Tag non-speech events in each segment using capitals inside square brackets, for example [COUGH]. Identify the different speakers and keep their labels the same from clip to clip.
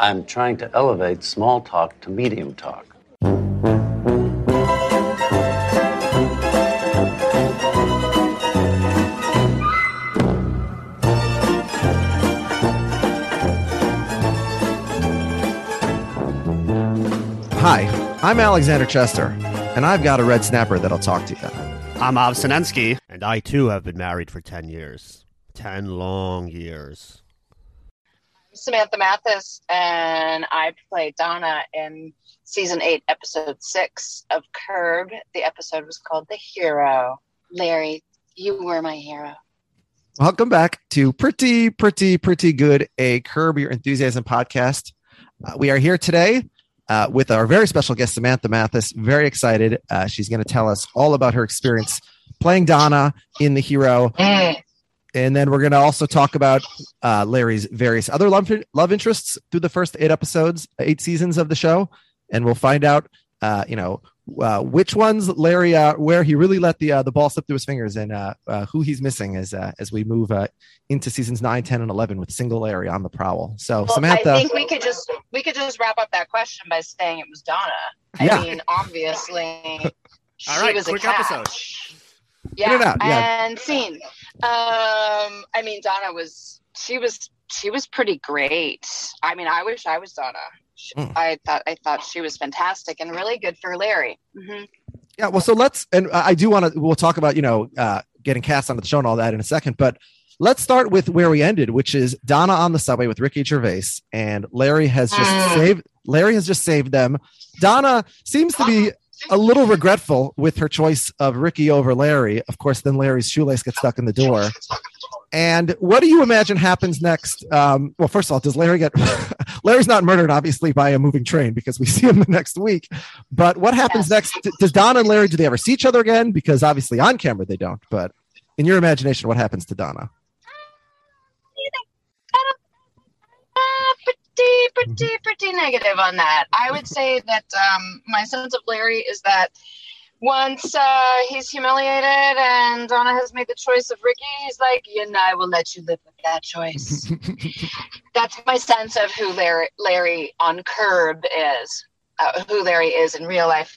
Speaker 1: I'm trying to elevate small talk to medium talk.
Speaker 2: Hi, I'm Alexander Chester, and I've got a red snapper that'll talk to you.
Speaker 3: I'm Av Sinensky, and I too have been married for 10 years. 10 long years.
Speaker 4: Samantha Mathis, and I play Donna in season eight, episode six of Curb. The episode was called The Hero. Larry, you were my hero.
Speaker 2: Welcome back to Pretty, Pretty, Pretty Good, a Curb Your Enthusiasm podcast. Uh, we are here today uh, with our very special guest, Samantha Mathis. Very excited. Uh, she's going to tell us all about her experience playing Donna in The Hero.
Speaker 4: Mm.
Speaker 2: And then we're going to also talk about uh, Larry's various other love, love interests through the first eight episodes, eight seasons of the show. And we'll find out, uh, you know, uh, which ones Larry, uh, where he really let the uh, the ball slip through his fingers, and uh, who he's missing as uh, as we move uh, into seasons nine, 10, and eleven with single Larry on the prowl. So
Speaker 4: Well,
Speaker 2: Samantha,
Speaker 4: I think we could just we could just wrap up that question by saying it was Donna. I
Speaker 2: Yeah.
Speaker 4: mean, obviously, [LAUGHS] she
Speaker 3: All right,
Speaker 4: was
Speaker 3: quick episode.
Speaker 4: Yeah,
Speaker 2: yeah.
Speaker 4: and scene. Um, I mean, Donna was she was she was pretty great. I mean, I wish I was Donna. She-
Speaker 2: Mm.
Speaker 4: I thought I thought she was fantastic and really good for Larry. hmm
Speaker 2: Yeah, well, so let's, and I do want to, we'll talk about, you know, uh, getting cast onto the show and all that in a second, but let's start with where we ended, which is Donna on the subway with Ricky Gervais, and Larry has just
Speaker 4: Mm.
Speaker 2: saved, Larry has just saved them. Donna seems to be a little regretful with her choice of Ricky over Larry. Of course, then Larry's shoelace gets stuck in the door. And what do you imagine happens next? Um, well, first of all, does Larry get [LAUGHS] Larry's not murdered, obviously, by a moving train because we [LAUGHS] see him the next week. But what happens
Speaker 4: Yes.
Speaker 2: next? Does Donna and Larry do they ever see each other again? Because obviously on camera they don't. But in your imagination, what happens to Donna?
Speaker 4: Pretty, pretty, pretty negative on that. I would say that um, my sense of Larry is that once uh, he's humiliated and Donna has made the choice of Ricky, he's like, you know, I will let you live with that choice. [LAUGHS] That's my sense of who Larry, Larry on Curb is. Uh, who Larry is in real life,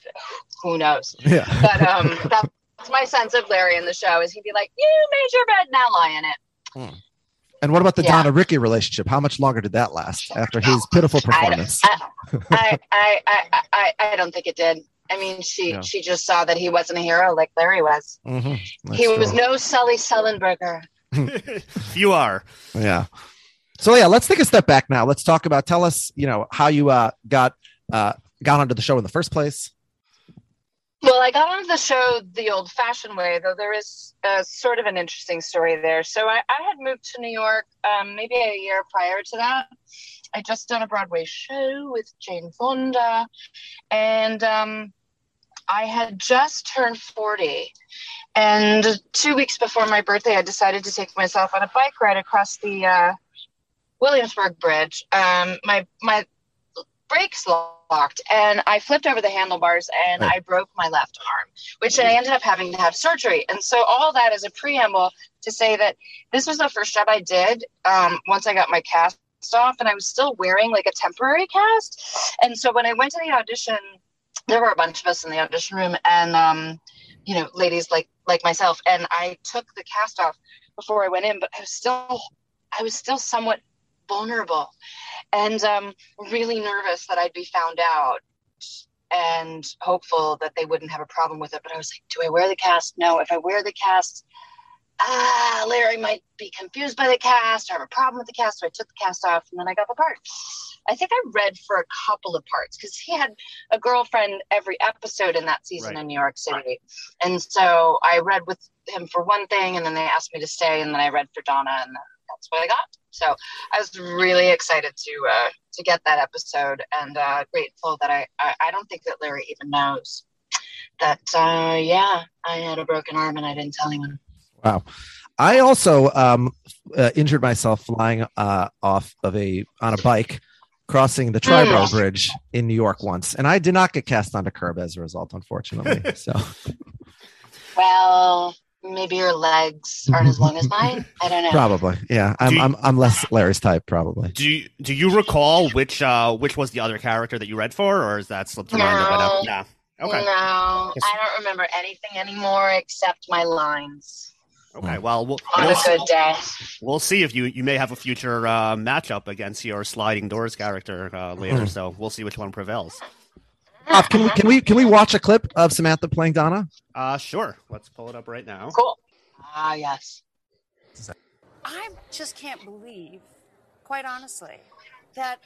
Speaker 4: who knows?
Speaker 2: yeah.
Speaker 4: But um, [LAUGHS] that's my sense of Larry in the show. Is he'd be like, "You made your bed, now lie in it."
Speaker 2: And what about the
Speaker 4: Yeah.
Speaker 2: Donna Ricky relationship? How much longer did that last after his pitiful performance?
Speaker 4: I, I, I, I, I don't think it did. I mean, she
Speaker 2: Yeah.
Speaker 4: she just saw that he wasn't a hero like Larry was.
Speaker 2: Mhm. That's
Speaker 4: he was no Sully Sullenberger. [LAUGHS]
Speaker 3: you are.
Speaker 2: Yeah. So yeah, let's take a step back now. Let's talk about. Tell us, you know, how you uh, got uh, got onto the show in the first place.
Speaker 4: Well, I got onto the show the old-fashioned way, though there is a, sort of an interesting story there. So I, I had moved to New York um, maybe a year prior to that. I just done a Broadway show with Jane Fonda, and um, I had just turned 40. And two weeks before my birthday, I decided to take myself on a bike ride across the uh, Williamsburg Bridge. Um, my my brakes locked, and I flipped over the handlebars, and
Speaker 2: Right.
Speaker 4: I broke my left arm, which I ended up having to have surgery. And so all that is a preamble to say that this was the first job I did um, once I got my cast off, and I was still wearing like a temporary cast. And so when I went to the audition, there were a bunch of us in the audition room, and um, you know, ladies like like myself, and I took the cast off before I went in, but I was still I was still somewhat vulnerable and um, really nervous that I'd be found out and hopeful that they wouldn't have a problem with it. But I was like, do I wear the cast? No. If I wear the cast, ah, Larry might be confused by the cast or have a problem with the cast. So I took the cast off and then I got the part. I think I read for a couple of parts because he had a girlfriend every episode in that season
Speaker 3: Right.
Speaker 4: in New York City. And so I read with him for one thing and then they asked me to stay and then I read for Donna and that's what I got. So I was really excited to uh, to get that episode and uh, grateful that I, I I don't think that Larry even knows that uh, yeah I had a broken arm and I didn't tell anyone.
Speaker 2: Wow. I also um, uh, injured myself flying uh, off of a on a bike crossing the Triborough
Speaker 4: Mm.
Speaker 2: Bridge in New York once, and I did not get cast onto a curb as a result, unfortunately. [LAUGHS] So
Speaker 4: Well, maybe your legs aren't as long as [LAUGHS] mine. I don't know.
Speaker 2: Probably. Yeah. I'm
Speaker 3: you-
Speaker 2: I'm I'm less Larry's type, probably.
Speaker 3: Do you, do you recall which uh which was the other character that you read for, or is that slipped your mind?
Speaker 4: No.
Speaker 3: Yeah. Okay.
Speaker 4: No, I don't remember anything anymore except my lines
Speaker 3: Okay. Well, we'll
Speaker 4: on
Speaker 3: we'll,
Speaker 4: a good day.
Speaker 3: we'll see if you you may have a future uh, matchup against your sliding doors character uh, later.
Speaker 2: Mhm.
Speaker 3: So we'll see which one prevails. [LAUGHS]
Speaker 2: Uh, can we can we can we watch a clip of Samantha playing Donna?
Speaker 3: Uh, sure. Let's pull it up right now.
Speaker 4: Cool. Ah, yes.
Speaker 5: I just can't believe, quite honestly, that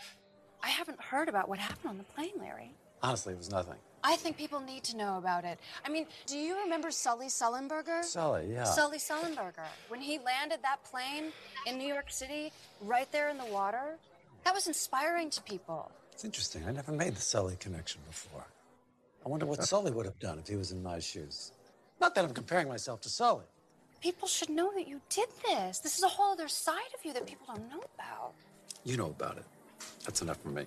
Speaker 5: I haven't heard about what happened on the plane, Larry.
Speaker 6: Honestly, it was nothing.
Speaker 5: I think people need to know about it. I mean, do you remember Sully Sullenberger?
Speaker 6: Sully, yeah.
Speaker 5: Sully Sullenberger. When he landed that plane in New York City, right there in the water, that was inspiring to people.
Speaker 6: It's interesting. I never made the Sully connection before. I wonder what Sully would have done if he was in my shoes. Not that I'm comparing myself to Sully.
Speaker 5: People should know that you did this. This is a whole other side of you that people don't know about.
Speaker 6: You know about it. That's enough for me.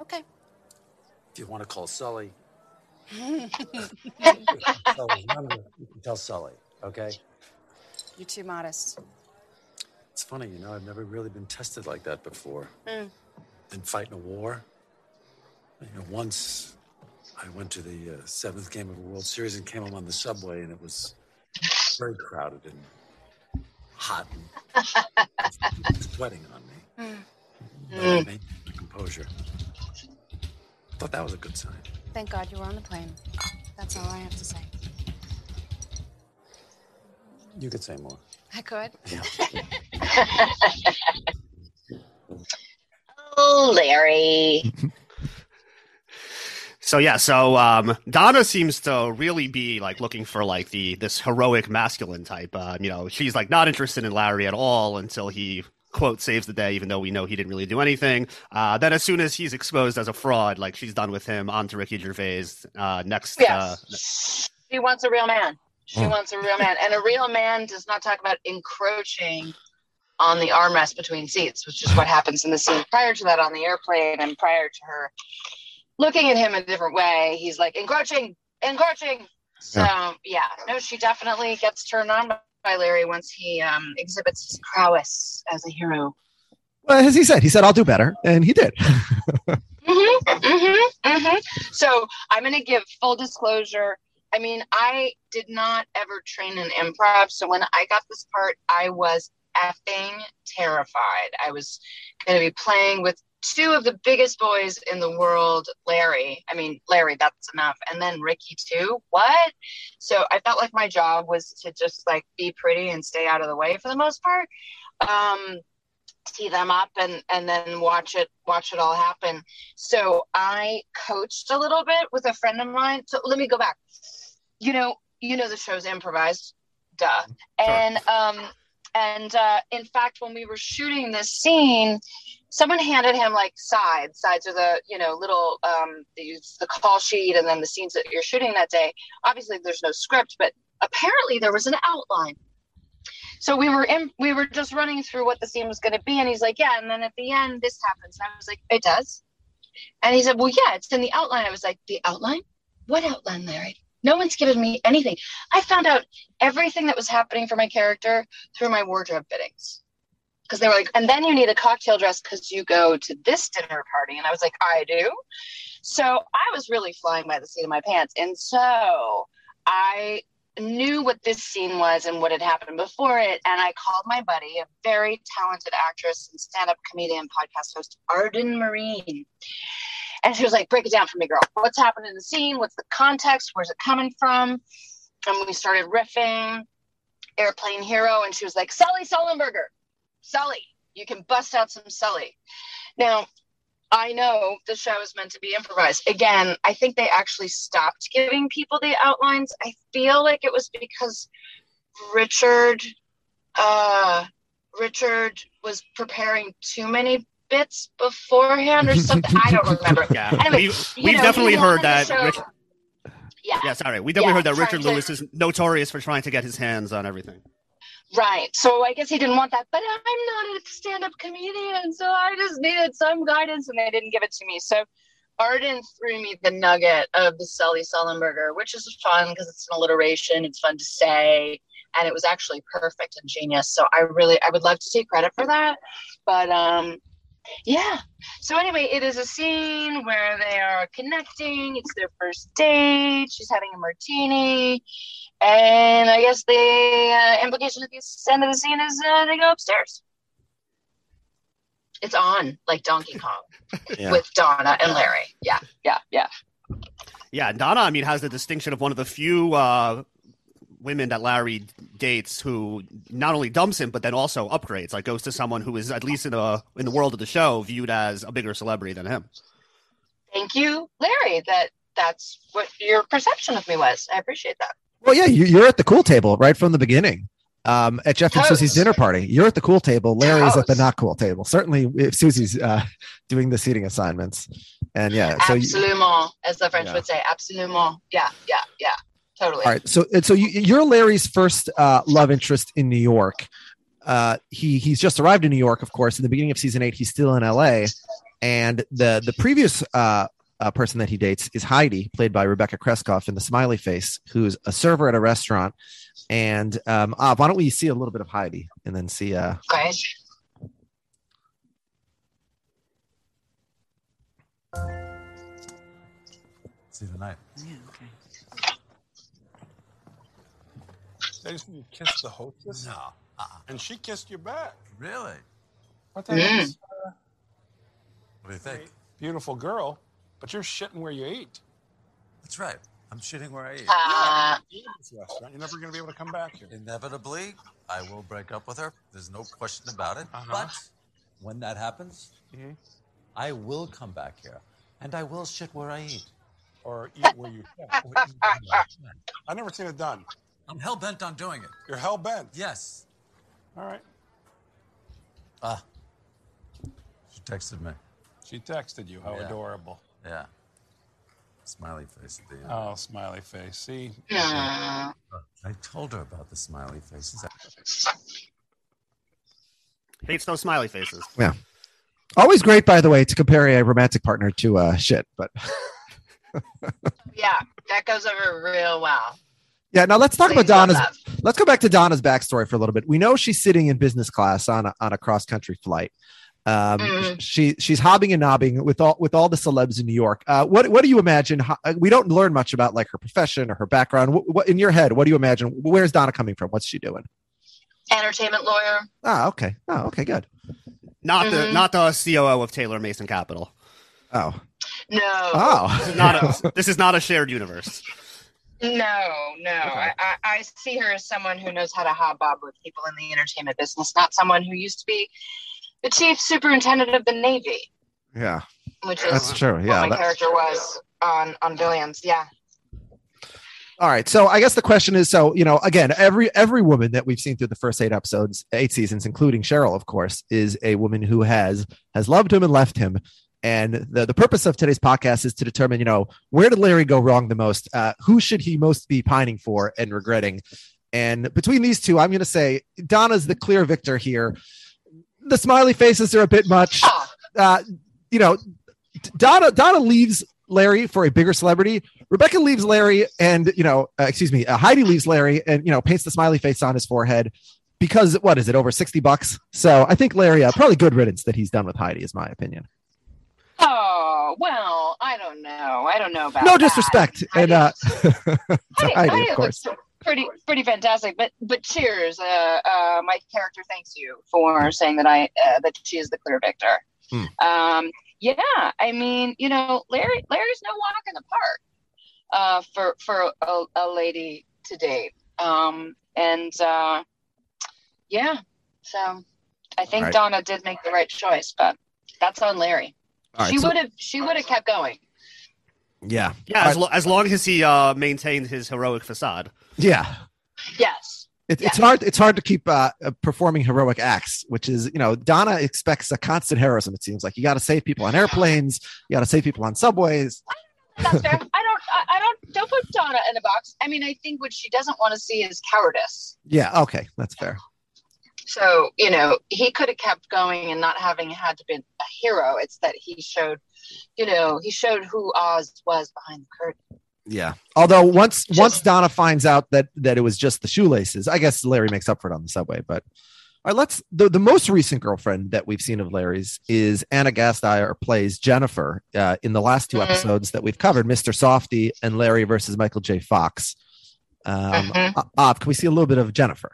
Speaker 5: Okay.
Speaker 6: If you want to call Sully, [LAUGHS] Sully's number, you can tell Sully, okay?
Speaker 5: You're too modest.
Speaker 6: Funny, you know, I've never really been tested like that before.
Speaker 5: Mm.
Speaker 6: Been fighting a war. You know, once I went to the uh, seventh game of the World Series and came home on the subway, and it was very crowded and hot and [LAUGHS] sweating on me. But I maintained my composure. Thought that was a good sign.
Speaker 5: Thank God you were on the plane. That's all I have to say.
Speaker 6: You could say more.
Speaker 5: I could. [LAUGHS] [LAUGHS]
Speaker 4: Oh, Larry. [LAUGHS]
Speaker 3: So yeah, so um, Donna seems to really be like looking for like the this heroic masculine type. Uh, you know, she's like not interested in Larry at all until he quote saves the day, even though we know he didn't really do anything. Uh, then as soon as he's exposed as a fraud, like she's done with him, on to Ricky Gervais. Uh, next, uh,
Speaker 4: Yes. she wants a real man. She
Speaker 2: Mm.
Speaker 4: wants a real man. And a real man does not talk about encroaching on the armrest between seats, which is what happens in the scene prior to that on the airplane and prior to her looking at him a different way. He's like, encroaching, encroaching. So, yeah, no, she definitely gets turned on by Larry once he um, exhibits his prowess as a hero.
Speaker 2: Well, as he said, he said I'll do better, and he did. [LAUGHS]
Speaker 4: mm-hmm, mm-hmm, mm-hmm. So I'm going to give full disclosure. I mean, I did not ever train in improv. So when I got this part, I was effing terrified. I was going to be playing with two of the biggest boys in the world, Larry. I mean, Larry, that's enough. And then Ricky, too. What? So I felt like my job was to just like be pretty and stay out of the way for the most part. Um, tee them up and and then watch it watch it all happen so i coached a little bit with a friend of mine so let me go back you know you know the show's improvised duh and um and uh in fact when we were shooting this scene someone handed him like sides. Sides are the you know little um the, call sheet and then the scenes that you're shooting that day. Obviously there's no script but apparently there was an outline. So we were in we were just running through what the scene was going to be and he's like yeah and then at the end this happens. And i was like it does? And he said well yeah it's in the outline. I was like the outline? What outline larry no one's given me anything. I found out everything that was happening for my character through my wardrobe fittings. Because they were like and then you need a cocktail dress because you go to this dinner party. And i was like i do? So i was really flying by the seat of my pants. And so i knew what this scene was and what had happened before it. And I called my buddy, a very talented actress and stand up comedian podcast host, Arden Myrin. And she was like, break it down for me, girl. What's happening in the scene? What's the context? Where's it coming from? And we started riffing Airplane Hero. And she was like, Sully Sullenberger, Sully, you can bust out some Sully. Now, I know the show is meant to be improvised. Again, I think they actually stopped giving people the outlines. I feel like it was because Richard uh Richard was preparing too many bits beforehand or [LAUGHS] something. I don't remember. [LAUGHS]
Speaker 3: yeah,
Speaker 4: Anyway,
Speaker 3: we,
Speaker 4: you
Speaker 3: we've
Speaker 4: know,
Speaker 3: definitely
Speaker 4: he
Speaker 3: heard that. Rich,
Speaker 4: Yeah.
Speaker 3: yeah, sorry, we definitely
Speaker 4: Yeah,
Speaker 3: heard that Richard
Speaker 4: to-
Speaker 3: Lewis is notorious for trying to get his hands on everything.
Speaker 4: Right. So I guess he didn't want that, but I'm not a stand up comedian. So I just needed some guidance and they didn't give it to me. So Arden threw me the nugget of the Sully Sullenberger, which is fun because it's an alliteration. It's fun to say, and it was actually perfect and genius. So I really, I would love to take credit for that. But um, yeah. So anyway, it is a scene where they are connecting. It's their first date. She's having a martini, and I guess the uh, implication at the end of the scene is uh, they go upstairs. It's on like Donkey [LAUGHS] Kong
Speaker 2: Yeah.
Speaker 4: with Donna and Larry. Yeah, yeah, yeah.
Speaker 3: Yeah, Donna, I mean, has the distinction of one of the few uh, women that Larry dates who not only dumps him, but then also upgrades, like goes to someone who is, at least in, a, in the world of the show, viewed as a bigger celebrity than him.
Speaker 4: Thank you, Larry. That that's what your perception of me was. I appreciate that.
Speaker 2: Well, yeah, you, you're at the cool table right from the beginning. Um, at Jeff and Susie's dinner party, you're at the cool table. Larry is at the
Speaker 4: Toast.
Speaker 2: not cool table. Certainly, if Susie's uh, doing the seating assignments, and yeah, so you,
Speaker 4: Absolument, as the French
Speaker 2: Yeah.
Speaker 4: would say. Absolument. Yeah, yeah, yeah. Totally.
Speaker 2: all right. So, and so you, you're Larry's first uh, love interest in New York. Uh, he he's just arrived in New York, of course. In the beginning of season eight, he's still in L.A. And the the previous uh, uh, person that he dates is Heidi, played by Rebecca Creskoff in The Smiley Face, who's a server at a restaurant. And um, uh, why don't we see a little bit of Heidi and then see? Uh,
Speaker 4: Okay.
Speaker 6: See you tonight.
Speaker 7: They just you kissed the hostess,
Speaker 6: No. Uh-uh.
Speaker 7: and she kissed you back.
Speaker 6: Really?
Speaker 7: What the hell? is-
Speaker 6: What do you think?
Speaker 7: Beautiful girl, but you're shitting where you eat.
Speaker 6: That's right. I'm shitting where I eat.
Speaker 4: Uh,
Speaker 7: this restaurant, you're never going to be able to come back here.
Speaker 6: Inevitably, I will break up with her. There's no question about it.
Speaker 7: Uh-huh.
Speaker 6: But when that happens,
Speaker 7: Mhm.
Speaker 6: I will come back here, and I will shit where I eat.
Speaker 7: Or eat where you shit. I've never seen it done.
Speaker 6: I'm hell bent on doing it.
Speaker 7: You're hell bent.
Speaker 6: Yes.
Speaker 7: All right.
Speaker 6: Ah. She texted me.
Speaker 7: She texted you. How
Speaker 6: Yeah.
Speaker 7: adorable.
Speaker 6: Yeah. Smiley face at the end.
Speaker 7: Oh, smiley face. See?
Speaker 4: mm.
Speaker 6: I told her about the smiley faces.
Speaker 3: Hates those smiley faces. Yeah.
Speaker 2: Always great, by the way, to compare a romantic partner to uh, shit. But [LAUGHS]
Speaker 4: yeah, that goes over real well.
Speaker 2: Yeah, now let's talk about Donna's let's go back to Donna's backstory for a little bit. We know she's sitting in business class on a, on a cross country flight. Um,
Speaker 4: Mhm.
Speaker 2: She she's hobbing and nobbing with all with all the celebs in New York. Uh, what what do you imagine? How, uh, we don't learn much about like her profession or her background. What, what in your head? What do you imagine? Where's Donna coming from? What's she doing?
Speaker 4: Entertainment lawyer.
Speaker 2: Ah, okay. Oh, okay, good.
Speaker 3: Not the
Speaker 4: Mhm.
Speaker 3: not the COO of Taylor Mason Capital.
Speaker 2: Oh,
Speaker 4: No.
Speaker 2: oh,
Speaker 3: Not a, [LAUGHS] this is not a shared universe.
Speaker 4: No, no. I, I, I see her as someone who knows how to hobnob with people in the entertainment business, not someone who used to be the chief superintendent of the Navy,
Speaker 2: yeah,
Speaker 4: which is
Speaker 2: that's true. Yeah.
Speaker 4: my character was on on Billions. Yeah.
Speaker 2: all right. So I guess the question is, so you know, again, every every woman that we've seen through the first eight episodes, eight seasons, including Cheryl, of course, is a woman who has has loved him and left him. And the, the purpose of today's podcast is to determine, you know, where did Larry go wrong the most? Uh, who should he most be pining for and regretting? And between these two, I'm going to say Donna's the clear victor here. The smiley faces are a bit much.
Speaker 4: Ah,
Speaker 2: Uh, you know, Donna Donna leaves Larry for a bigger celebrity. Rebecca leaves Larry, and you know, uh, excuse me, uh, Heidi leaves Larry, and you know, paints the smiley face on his forehead because what is it over sixty bucks? So I think Larry, uh, probably good riddance that he's done with Heidi, is my opinion.
Speaker 4: Oh well, I don't know. I don't know about
Speaker 2: No
Speaker 4: that.
Speaker 2: disrespect, and uh, [LAUGHS]
Speaker 4: Heidi,
Speaker 2: of course.
Speaker 4: looks pretty pretty fantastic. But but cheers. Uh, uh, my character thanks you for saying that I uh, that she is the clear victor.
Speaker 2: Hmm.
Speaker 4: Um, yeah, I mean, you know, Larry Larry's no walk in the park uh, for for a, a lady to date. Um, and uh, yeah, so I think
Speaker 2: Right.
Speaker 4: Donna did make the right choice, but that's on Larry.
Speaker 2: All right,
Speaker 4: she
Speaker 2: so-
Speaker 4: would have she would have kept going.
Speaker 2: yeah,
Speaker 3: Yeah, as,
Speaker 2: right.
Speaker 3: lo- as long as he uh, maintained his heroic facade.
Speaker 2: yeah.
Speaker 4: Yes.
Speaker 2: It, It's hard. It's hard to keep uh, uh, performing heroic acts, which is, you know, Donna expects a constant heroism. It seems like you got to save people on airplanes, you got to save people on subways.
Speaker 4: That's fair. I don't. I, I don't. Don't put Donna in a box. I mean, I think what she doesn't want to see is cowardice.
Speaker 2: Yeah, okay, that's fair.
Speaker 4: So, you know, he could have kept going and not having had to be a hero. It's that he showed, you know, he showed who Oz was behind the curtain.
Speaker 2: Yeah. Although once once Donna finds out that that it was just the shoelaces, I guess Larry makes up for it on the subway. But all right, let's the, the most recent girlfriend that we've seen of Larry's is Anna Gasteyer plays Jennifer uh, in the last 2
Speaker 4: Mhm.
Speaker 2: episodes that we've covered, Mr. Softy and Larry versus Michael J. Fox. Um,
Speaker 4: Mhm.
Speaker 2: uh, can we see a little bit of Jennifer?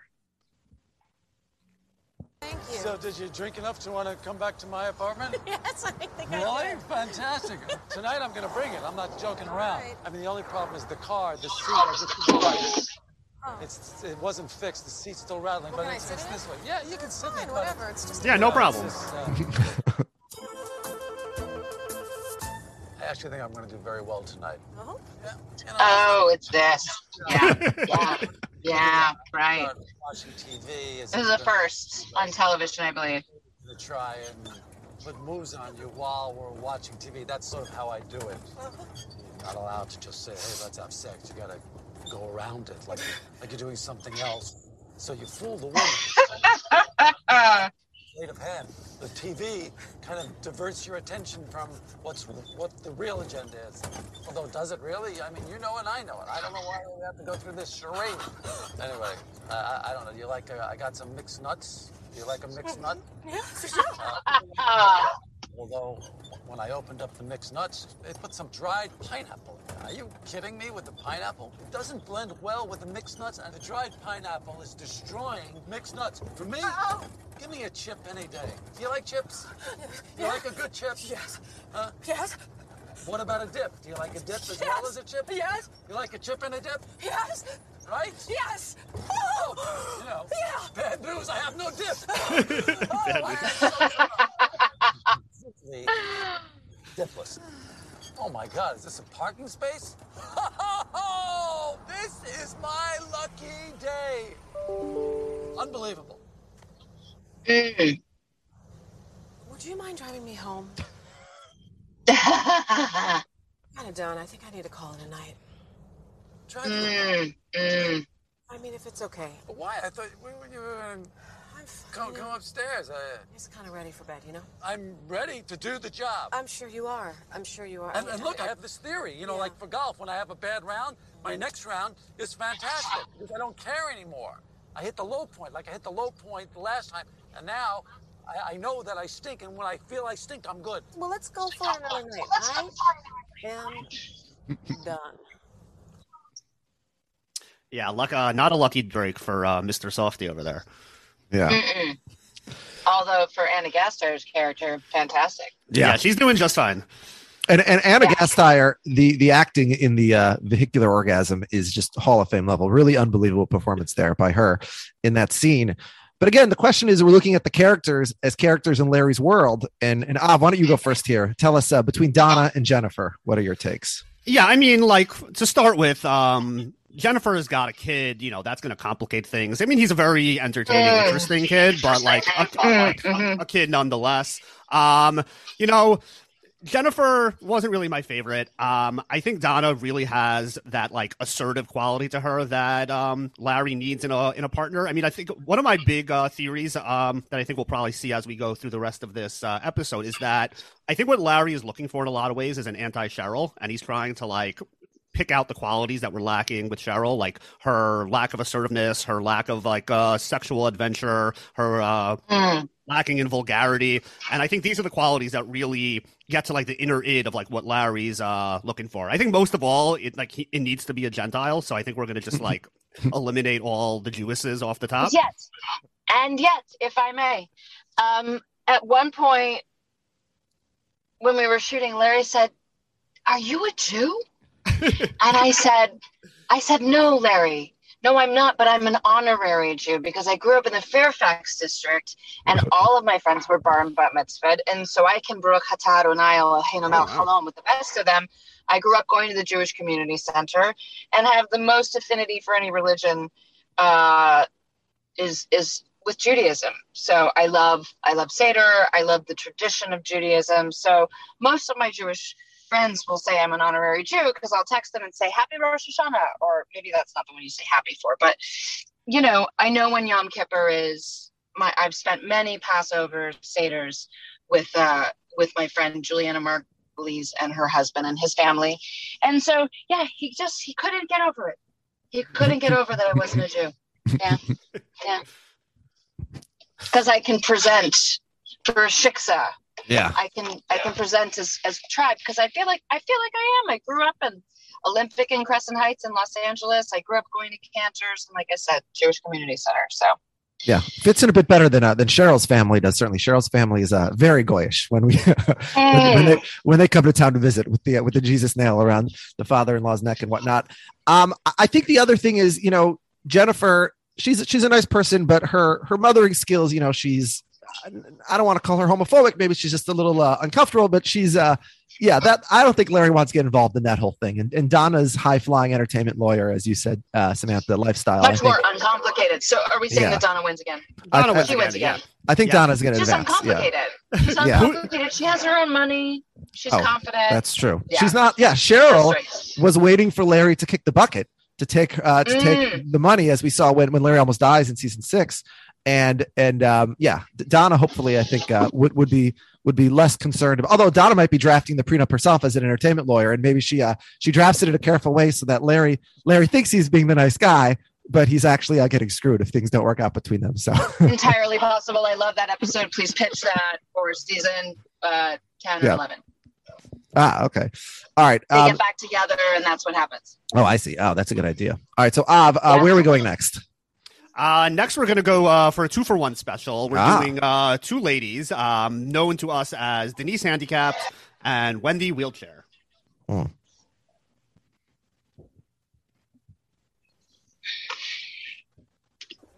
Speaker 5: Thank you.
Speaker 6: So, did you drink enough to want to come back to my apartment? [LAUGHS]
Speaker 5: yes, I think
Speaker 6: Really?
Speaker 5: I did.
Speaker 6: Fantastic. [LAUGHS] Tonight I'm going to bring it. I'm not joking around.
Speaker 5: Right.
Speaker 6: I mean, the only problem is the car, the seat. I just,
Speaker 5: Oh.
Speaker 6: it's, it wasn't fixed. The seat's still rattling,
Speaker 5: Well,
Speaker 6: but
Speaker 5: can I
Speaker 6: it's, it's this way. Yeah, you can sit in
Speaker 5: Fine,
Speaker 6: it. but-
Speaker 5: whatever. It's just.
Speaker 3: Yeah, no
Speaker 6: it's
Speaker 3: problem.
Speaker 6: just, uh, [LAUGHS] I actually think I'm going to do very well tonight.
Speaker 5: Oh,
Speaker 6: Yeah. You know,
Speaker 4: Oh, it's this. Yeah, yeah, yeah, right.
Speaker 6: Watching TV.
Speaker 4: This is the first on television, I believe.
Speaker 6: to try and put moves on you while we're watching TV. That's sort of how I do it. You're not allowed to just say, "Hey, let's have sex." You gotta go around it like like you're doing something else. So you fool the woman. [LAUGHS]
Speaker 4: Uh,
Speaker 6: of hand. The TV kind of diverts your attention from what's what the real agenda is. Although, does it really? I mean, you know it, I know it. I don't know why we have to go through this charade. Anyway, I, I, I don't know. Do you like? Uh, I got some mixed nuts. Do you like a mixed nut?
Speaker 5: yeah, [LAUGHS] for sure.
Speaker 6: Although, when I opened up the mixed nuts, they put some dried pineapple in there. Are you kidding me with the pineapple? It doesn't blend well with the mixed nuts, and the dried pineapple is destroying mixed nuts. For me, give me a chip any day. Do you like chips? You like a good chip?
Speaker 5: Yes.
Speaker 6: Huh?
Speaker 5: Yes.
Speaker 6: What about a dip? Do you like a dip as well as a chip?
Speaker 5: Yes.
Speaker 6: You like a chip and a dip?
Speaker 5: Yes.
Speaker 6: Right?
Speaker 5: Yes.
Speaker 6: Oh, oh! you know,
Speaker 5: Yeah.
Speaker 6: bad news, I have no dip. [LAUGHS] [LAUGHS] Oh, Simply dipless. Oh my God, is this a parking space? Oh, [LAUGHS] this is my lucky day. Unbelievable.
Speaker 4: mm.
Speaker 5: Would you mind driving me home?
Speaker 4: mm,
Speaker 5: Kind of done. I think I need to call it a night.
Speaker 6: Drive me.
Speaker 4: mm.
Speaker 5: I mean, if it's okay.
Speaker 6: But Why? I thought we were, you were
Speaker 5: I'm
Speaker 6: come,
Speaker 5: fine.
Speaker 6: come upstairs. I,
Speaker 5: just kind of ready for bed, you know?
Speaker 6: I'm ready to do the job.
Speaker 5: I'm sure you are. I'm sure you are.
Speaker 6: And, and look, I have this theory. You know,
Speaker 5: Yeah.
Speaker 6: like for golf, when I have a bad round, my next round is fantastic because I don't care anymore. I hit the low point, like I hit the low point the last time, and now I, I know that I stink. And when I feel I stink, I'm good.
Speaker 5: Well, let's go for another night. I am done. [LAUGHS]
Speaker 3: Yeah, luck, uh, not a lucky break for uh, Mr. Softy over there.
Speaker 2: Yeah.
Speaker 4: Mm-mm. Although for Anna Gasteyer's character, fantastic.
Speaker 3: Yeah, she's doing just fine.
Speaker 2: And and Anna
Speaker 4: Yeah.
Speaker 2: Gasteyer, the the acting in the uh, vehicular orgasm is just Hall of Fame level. Really unbelievable performance there by her in that scene. But again, the question is, we're looking at the characters as characters in Larry's world. And and Av, why don't you go first here? Tell us uh, between Donna and Jennifer, what are your takes?
Speaker 3: Yeah, I mean, like to start with, um, Jennifer has got a kid. You know, that's going to complicate things. I mean, he's a very entertaining,
Speaker 4: Mm.
Speaker 3: interesting kid, but like a,
Speaker 4: Mhm.
Speaker 3: a kid nonetheless. Um, you know, Jennifer wasn't really my favorite. Um, I think Donna really has that like assertive quality to her that um, Larry needs in a in a partner. I mean, I think one of my big uh, theories um, that I think we'll probably see as we go through the rest of this uh, episode is that I think what Larry is looking for in a lot of ways is an anti Cheryl, and he's trying to like pick out the qualities that were lacking with Cheryl, like her lack of assertiveness, her lack of like uh, sexual adventure, her uh,
Speaker 4: Mm.
Speaker 3: lacking in vulgarity, and I think these are the qualities that really get to like the inner id of like what Larry's uh, looking for. I think most of all, it like he, it needs to be a Gentile, so I think we're gonna just [LAUGHS] like eliminate all the Jewesses off the top.
Speaker 4: Yes, and yet, if I may, um, at one point when we were shooting, Larry said, "Are you a Jew?" And I said, "I said no, Larry. No, I'm not, but I'm an honorary Jew because I grew up in the Fairfax district, and all of my friends were bar and bat mitzvahed, and so I can Baruch Atah Adonai Eloheinu melech
Speaker 3: wow.
Speaker 4: with the best of them. I grew up going to the Jewish Community Center and have the most affinity for any religion." Uh, is is with Judaism. So I love I love Seder. I love the tradition of Judaism. So most of my Jewish friends will say I'm an honorary Jew because I'll text them and say Happy Rosh Hashanah, or maybe that's not the one you say happy for, but you know I know when Yom Kippur is my I've spent many Passover seders with uh, with my friend Julianna Margulies and her husband and his family, and so yeah, he just he couldn't get over it. He couldn't get over that I wasn't a Jew. Yeah, [LAUGHS] yeah. Because I can present for shiksa.
Speaker 2: Yeah.
Speaker 4: I can I can present as as tribe because I feel like I feel like I am. I grew up in Olympic in Crescent Heights in Los Angeles. I grew up going to Canter's and like I said, Jewish Community Center. So
Speaker 2: Yeah, fits in a bit better than uh, than Cheryl's family does. Certainly, Cheryl's family is uh, very goyish when we when, [LAUGHS] when they when they come to town to visit with the with the Jesus nail around the father-in-law's neck and whatnot. Um, I- I think the other thing is, you know, Jennifer. She's she's a nice person, but her her mothering skills, you know, she's I don't want to call her homophobic. Maybe she's just a little uh, uncomfortable, but she's uh yeah that I don't think Larry wants to get involved in that whole thing. And, and Donna's high flying entertainment lawyer, as you said, uh, Samantha, lifestyle. I
Speaker 4: much
Speaker 2: think,
Speaker 4: more uncomplicated. So are we saying
Speaker 2: Yeah.
Speaker 4: that Donna wins again?
Speaker 2: I-
Speaker 3: Donna
Speaker 2: I-
Speaker 3: wins
Speaker 4: She
Speaker 3: again,
Speaker 4: wins
Speaker 3: yeah.
Speaker 2: I think
Speaker 3: Yeah.
Speaker 2: Donna's going to
Speaker 4: She's
Speaker 2: advance. Yeah.
Speaker 4: uncomplicated. [LAUGHS] She's uncomplicated. She has her own money. She's
Speaker 2: Oh,
Speaker 4: confident.
Speaker 2: That's true.
Speaker 4: Yeah.
Speaker 2: She's not. Yeah, Cheryl
Speaker 4: right.
Speaker 2: was waiting for Larry to kick the bucket to take uh, to take
Speaker 4: Mm.
Speaker 2: the money, as we saw when when Larry almost dies in season six. And and um, yeah, Donna hopefully I think uh, would would be would be less concerned. Although Donna might be drafting the prenup herself as an entertainment lawyer, and maybe she uh, she drafts it in a careful way so that Larry Larry thinks he's being the nice guy, but he's actually uh, getting screwed if things don't work out between them. So [LAUGHS]
Speaker 4: Entirely possible. I love that episode. Please pitch that for season uh, 10 and
Speaker 2: Yeah.
Speaker 4: 11.
Speaker 2: ah okay, all right.
Speaker 4: They
Speaker 2: Um,
Speaker 4: get back together, and that's what happens.
Speaker 2: oh, I see. Oh, that's a good idea. All right, so Av, uh,
Speaker 4: Yeah.
Speaker 2: where are we going next?
Speaker 3: Uh, next, we're going to go uh, for a two for one special. We're
Speaker 2: Ah.
Speaker 3: doing uh, two ladies um, known to us as Denise Handicapped and Wendy Wheelchair.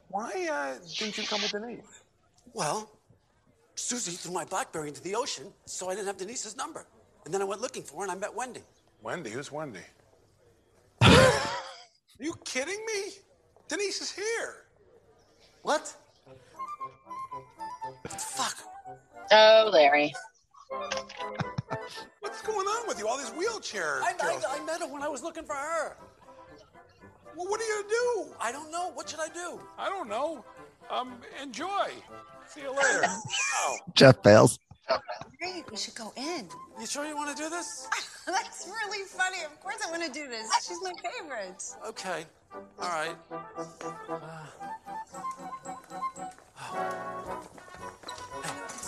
Speaker 6: Why uh, didn't you come with Denise? Well, Susie threw my Blackberry into the ocean, so I didn't have Denise's number. And then I went looking for her, and I met Wendy.
Speaker 7: Wendy, who's Wendy? [LAUGHS] Are you kidding me? Denise is here.
Speaker 6: What? Fuck.
Speaker 4: Oh, Larry.
Speaker 7: What's going on with you? All these wheelchairs.
Speaker 6: I. I, I met her when I was looking for her.
Speaker 7: well, what are you gonna do?
Speaker 6: I don't know. What should I do?
Speaker 7: I don't know. Um, enjoy. See you later. [LAUGHS] oh.
Speaker 2: Jeff fails.
Speaker 8: Great, we should go in.
Speaker 6: You sure you want to do this? [LAUGHS]
Speaker 8: That's really funny. Of course I want to do this. She's my favorite.
Speaker 6: Okay. All right.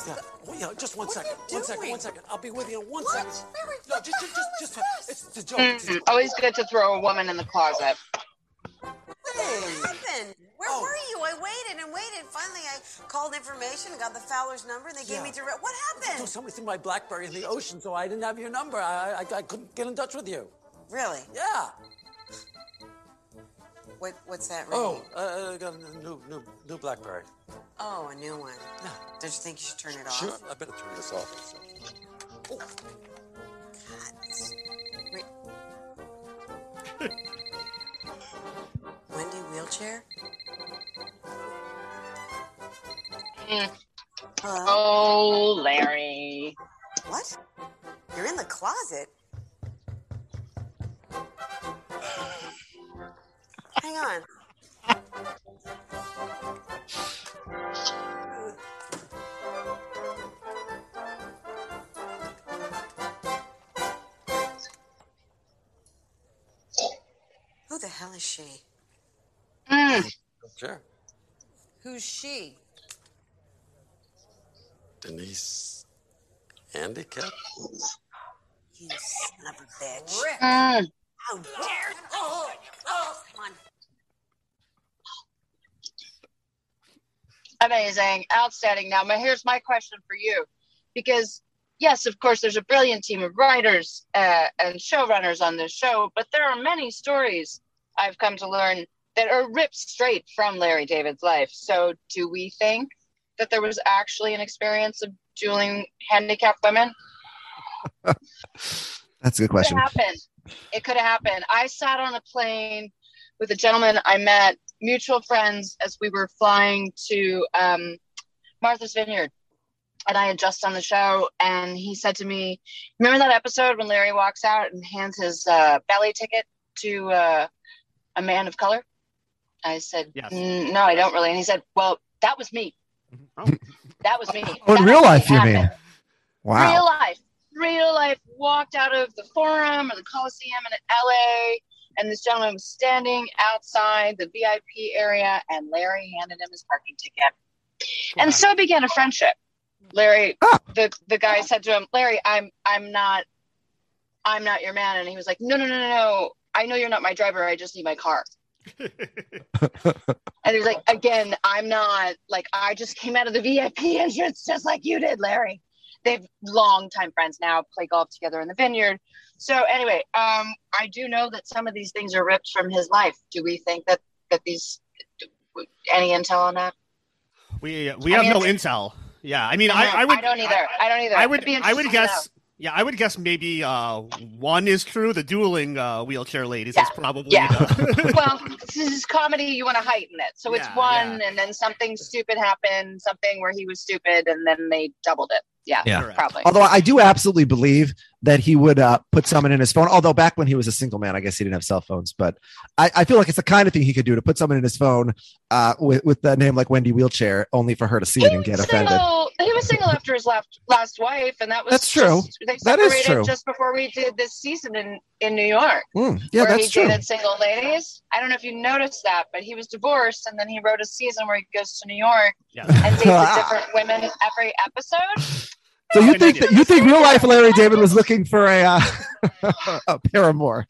Speaker 6: Yeah, well, yeah, just one
Speaker 8: what
Speaker 6: second. One second. One second. I'll be with you in one
Speaker 8: What?
Speaker 6: second.
Speaker 8: Mary,
Speaker 6: No, just, just, just, just,
Speaker 8: this?
Speaker 6: it's a joke. It's
Speaker 4: Mm,
Speaker 6: a-
Speaker 4: always good to throw a woman in the closet.
Speaker 8: What
Speaker 6: Hey.
Speaker 8: happened? Where
Speaker 6: Oh.
Speaker 8: were you? I waited and waited. Finally, I called information and got the Fowler's number, and they gave
Speaker 6: Yeah.
Speaker 8: me direct. What
Speaker 6: No,
Speaker 8: happened?
Speaker 6: somebody threw my BlackBerry in the ocean, so I didn't have your number. I, I, I couldn't get in touch with you.
Speaker 8: Really?
Speaker 6: Yeah.
Speaker 8: What? What's that?
Speaker 6: Oh, uh, I got a new, new, new BlackBerry.
Speaker 8: Oh, a new one.
Speaker 6: Yeah.
Speaker 8: Don't you think you should turn it off?
Speaker 6: Sure. I better turn this off.
Speaker 8: Oh. God, Wait. Wendy wheelchair.
Speaker 4: Mm.
Speaker 8: Hello.
Speaker 4: Oh, Larry.
Speaker 8: What? You're in the closet. Hang on. Who the hell is she?
Speaker 4: Mm.
Speaker 6: Sure.
Speaker 8: Who's she?
Speaker 6: Denise Handicap?
Speaker 8: You son of a bitch.
Speaker 4: Mm.
Speaker 8: How dare you? Oh, oh, come on.
Speaker 4: Amazing. Outstanding. Now, my, here's my question for you. Because, yes, of course, there's a brilliant team of writers uh, and showrunners on this show, but there are many stories I've come to learn that are ripped straight from Larry David's life. So, do we think that there was actually an experience of dueling handicapped women? [LAUGHS]
Speaker 2: That's a good question.
Speaker 4: Have happened. It could have happened. I sat on a plane with a gentleman I met, mutual friends, as we were flying to um, Martha's Vineyard. And I had just done the show, and he said to me, "Remember that episode when Larry walks out and hands his uh, belly ticket to uh, a man of color?" I said,
Speaker 3: Yes.
Speaker 4: "Mm, "No, I don't really." And he said, "Well, that was me." That was me.
Speaker 2: Oh, in real
Speaker 4: actually
Speaker 2: life, you mean?
Speaker 4: happened.
Speaker 2: Wow.
Speaker 4: Real life. Real life. Walked out of the forum or the Coliseum in LA, and this gentleman was standing outside the VIP area, and Larry handed him his parking ticket. And so began a friendship. Larry,
Speaker 2: Ah.
Speaker 4: the the guy said to him, Larry, I'm I'm not I'm not your man. And he was like, No, no, no, no, no. I know you're not my driver. I just need my car. [LAUGHS] And he was like, Again, I'm not like I just came out of the VIP entrance just like you did, Larry. They've long time friends now, play golf together in the vineyard. So anyway, um, I do know that some of these things are ripped from his life. Do we think that that these any intel on that?
Speaker 3: We we
Speaker 4: I
Speaker 3: have
Speaker 4: mean,
Speaker 3: no intel. Yeah, I mean, I, I would.
Speaker 4: I don't either. I, don't either.
Speaker 3: I would.
Speaker 4: be
Speaker 3: I would guess. Yeah, I would guess maybe uh, one is true. The dueling uh, wheelchair ladies
Speaker 4: Yeah.
Speaker 3: is probably.
Speaker 4: Yeah.
Speaker 3: the- [LAUGHS] [LAUGHS]
Speaker 4: well, this is comedy. You want to heighten it, so it's
Speaker 3: Yeah,
Speaker 4: one, and then something stupid happened, something where he was stupid, and then they doubled it. Yeah,
Speaker 2: Yeah.
Speaker 4: Probably.
Speaker 2: Although I do absolutely believe that he would uh, put someone in his phone. Although back when he was a single man, I guess he didn't have cell phones. But I, I feel like it's the kind of thing he could do to put someone in his phone uh, with with the name like Wendy Wheelchair, only for her to see it and get offended.
Speaker 4: single. He was single after his last last wife, and that was
Speaker 2: That's true.
Speaker 4: just- they
Speaker 2: That is true.
Speaker 4: just before we did this season in in New York,
Speaker 2: Mm, yeah,
Speaker 4: where
Speaker 2: that's
Speaker 4: he
Speaker 2: true.
Speaker 4: dated single ladies. I don't know if you noticed that, but he was divorced, and then he wrote a season where he goes to New York
Speaker 3: Yeah.
Speaker 4: and dates [LAUGHS] different women every episode.
Speaker 2: So you think that you think real life Larry [LAUGHS] David was looking for a uh, [LAUGHS] a paramour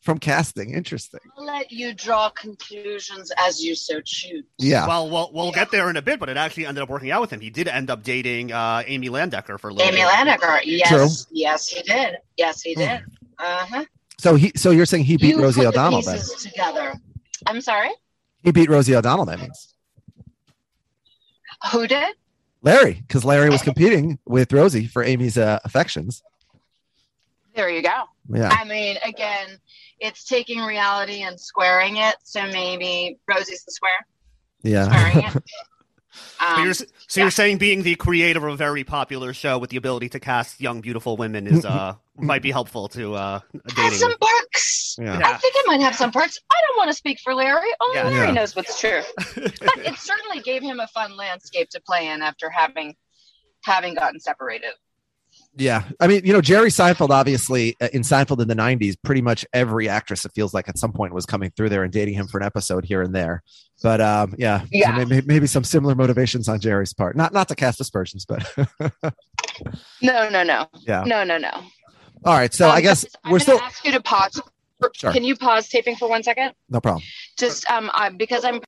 Speaker 2: from casting? Interesting.
Speaker 4: I'll let you draw conclusions as you so choose.
Speaker 2: Yeah.
Speaker 3: Well, we'll we'll get there in a bit, but it actually ended up working out with him. He did end up dating uh, Amy Landecker for a little
Speaker 4: Amy
Speaker 3: bit.
Speaker 4: Landecker. Yes.
Speaker 2: True.
Speaker 4: Yes, he did. Yes, he did. Uh huh.
Speaker 2: So he so you're saying he beat
Speaker 4: you
Speaker 2: Rosie
Speaker 4: put the
Speaker 2: O'Donnell then?
Speaker 4: pieces together. I'm sorry.
Speaker 2: He beat Rosie O'Donnell. That means
Speaker 4: Who did?
Speaker 2: Larry, because Larry was [LAUGHS] competing with Rosie for Amy's uh, affections.
Speaker 4: There you go.
Speaker 2: Yeah.
Speaker 4: I mean, again, it's taking reality and squaring it. So maybe Rosie's the square,
Speaker 2: Yeah.
Speaker 4: squaring it. [LAUGHS]
Speaker 3: So
Speaker 4: Um,
Speaker 3: you're, so you're saying being the creator of a very popular show with the ability to cast young, beautiful women is uh might be helpful to uh
Speaker 4: has
Speaker 3: dating.
Speaker 4: some perks.
Speaker 2: Yeah.
Speaker 4: I think it might have some perks. I don't want to speak for Larry. Only
Speaker 3: Yeah.
Speaker 4: Larry
Speaker 2: Yeah.
Speaker 4: knows what's true. [LAUGHS] but it certainly gave him a fun landscape to play in after having having gotten separated.
Speaker 2: Yeah. I mean, you know, Jerry Seinfeld, obviously, uh, in Seinfeld in the 90s, pretty much every actress, it feels like at some point was coming through there and dating him for an episode here and there. But um, yeah, So
Speaker 4: Yeah.
Speaker 2: maybe, maybe some similar motivations on Jerry's part. Not not to cast aspersions, but [LAUGHS]
Speaker 4: No, no, no,
Speaker 2: yeah.
Speaker 4: no, no, no.
Speaker 2: All right. So
Speaker 4: Um,
Speaker 2: I guess
Speaker 4: I'm
Speaker 2: we're still
Speaker 4: ask you to pause.
Speaker 2: Sure.
Speaker 4: Can you pause taping for one second?
Speaker 2: no problem.
Speaker 4: Just um, I, because I'm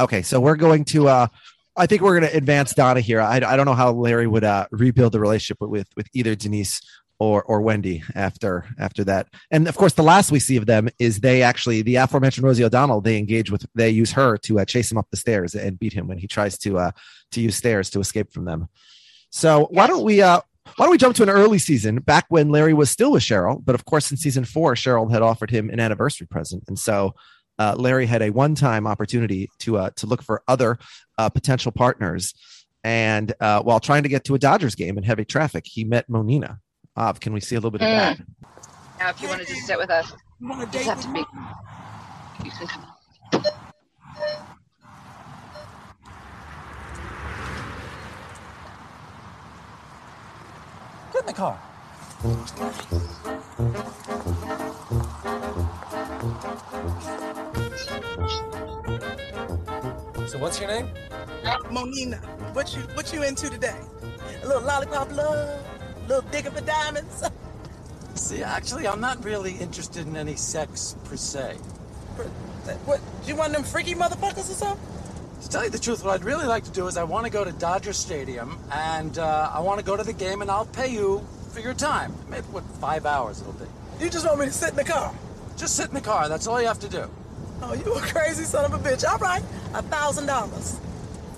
Speaker 2: Okay, so we're going to. uh I think we're going to advance Donna here. I, I don't know how Larry would uh, rebuild the relationship with with either Denise or or Wendy after after that. And of course, the last we see of them is they actually the aforementioned Rosie O'Donnell. They engage with they use her to uh, chase him up the stairs and beat him when he tries to uh to use stairs to escape from them. So why don't we uh why don't we jump to an early season back when Larry was still with Cheryl? But of course, in season four, Cheryl had offered him an anniversary present, and so uh, Larry had a one-time opportunity to uh, to look for other uh, potential partners. And uh, while trying to get to a Dodgers game in heavy traffic, he met Monina. Av, can we see a little bit of that? Mm.
Speaker 4: now. If you want to just sit with us,
Speaker 9: You want to
Speaker 4: just have to be. You can come.
Speaker 6: Get in the car. So what's your name?
Speaker 9: Monina, what you what you into today? A little lollipop love, a little digging for diamonds. [LAUGHS]
Speaker 6: See, actually, I'm not really interested in any sex per se.
Speaker 9: What? Do you want them freaky motherfuckers or something?
Speaker 6: To tell you the truth, what I'd really like to do is I want to go to Dodger Stadium and uh, I want to go to the game and I'll pay you for your time. Maybe what five hours it'll be.
Speaker 9: You just want me to sit in the car?
Speaker 6: Just sit in the car. That's all you have to do.
Speaker 9: Oh, you a crazy son of a bitch. All right, a thousand dollars.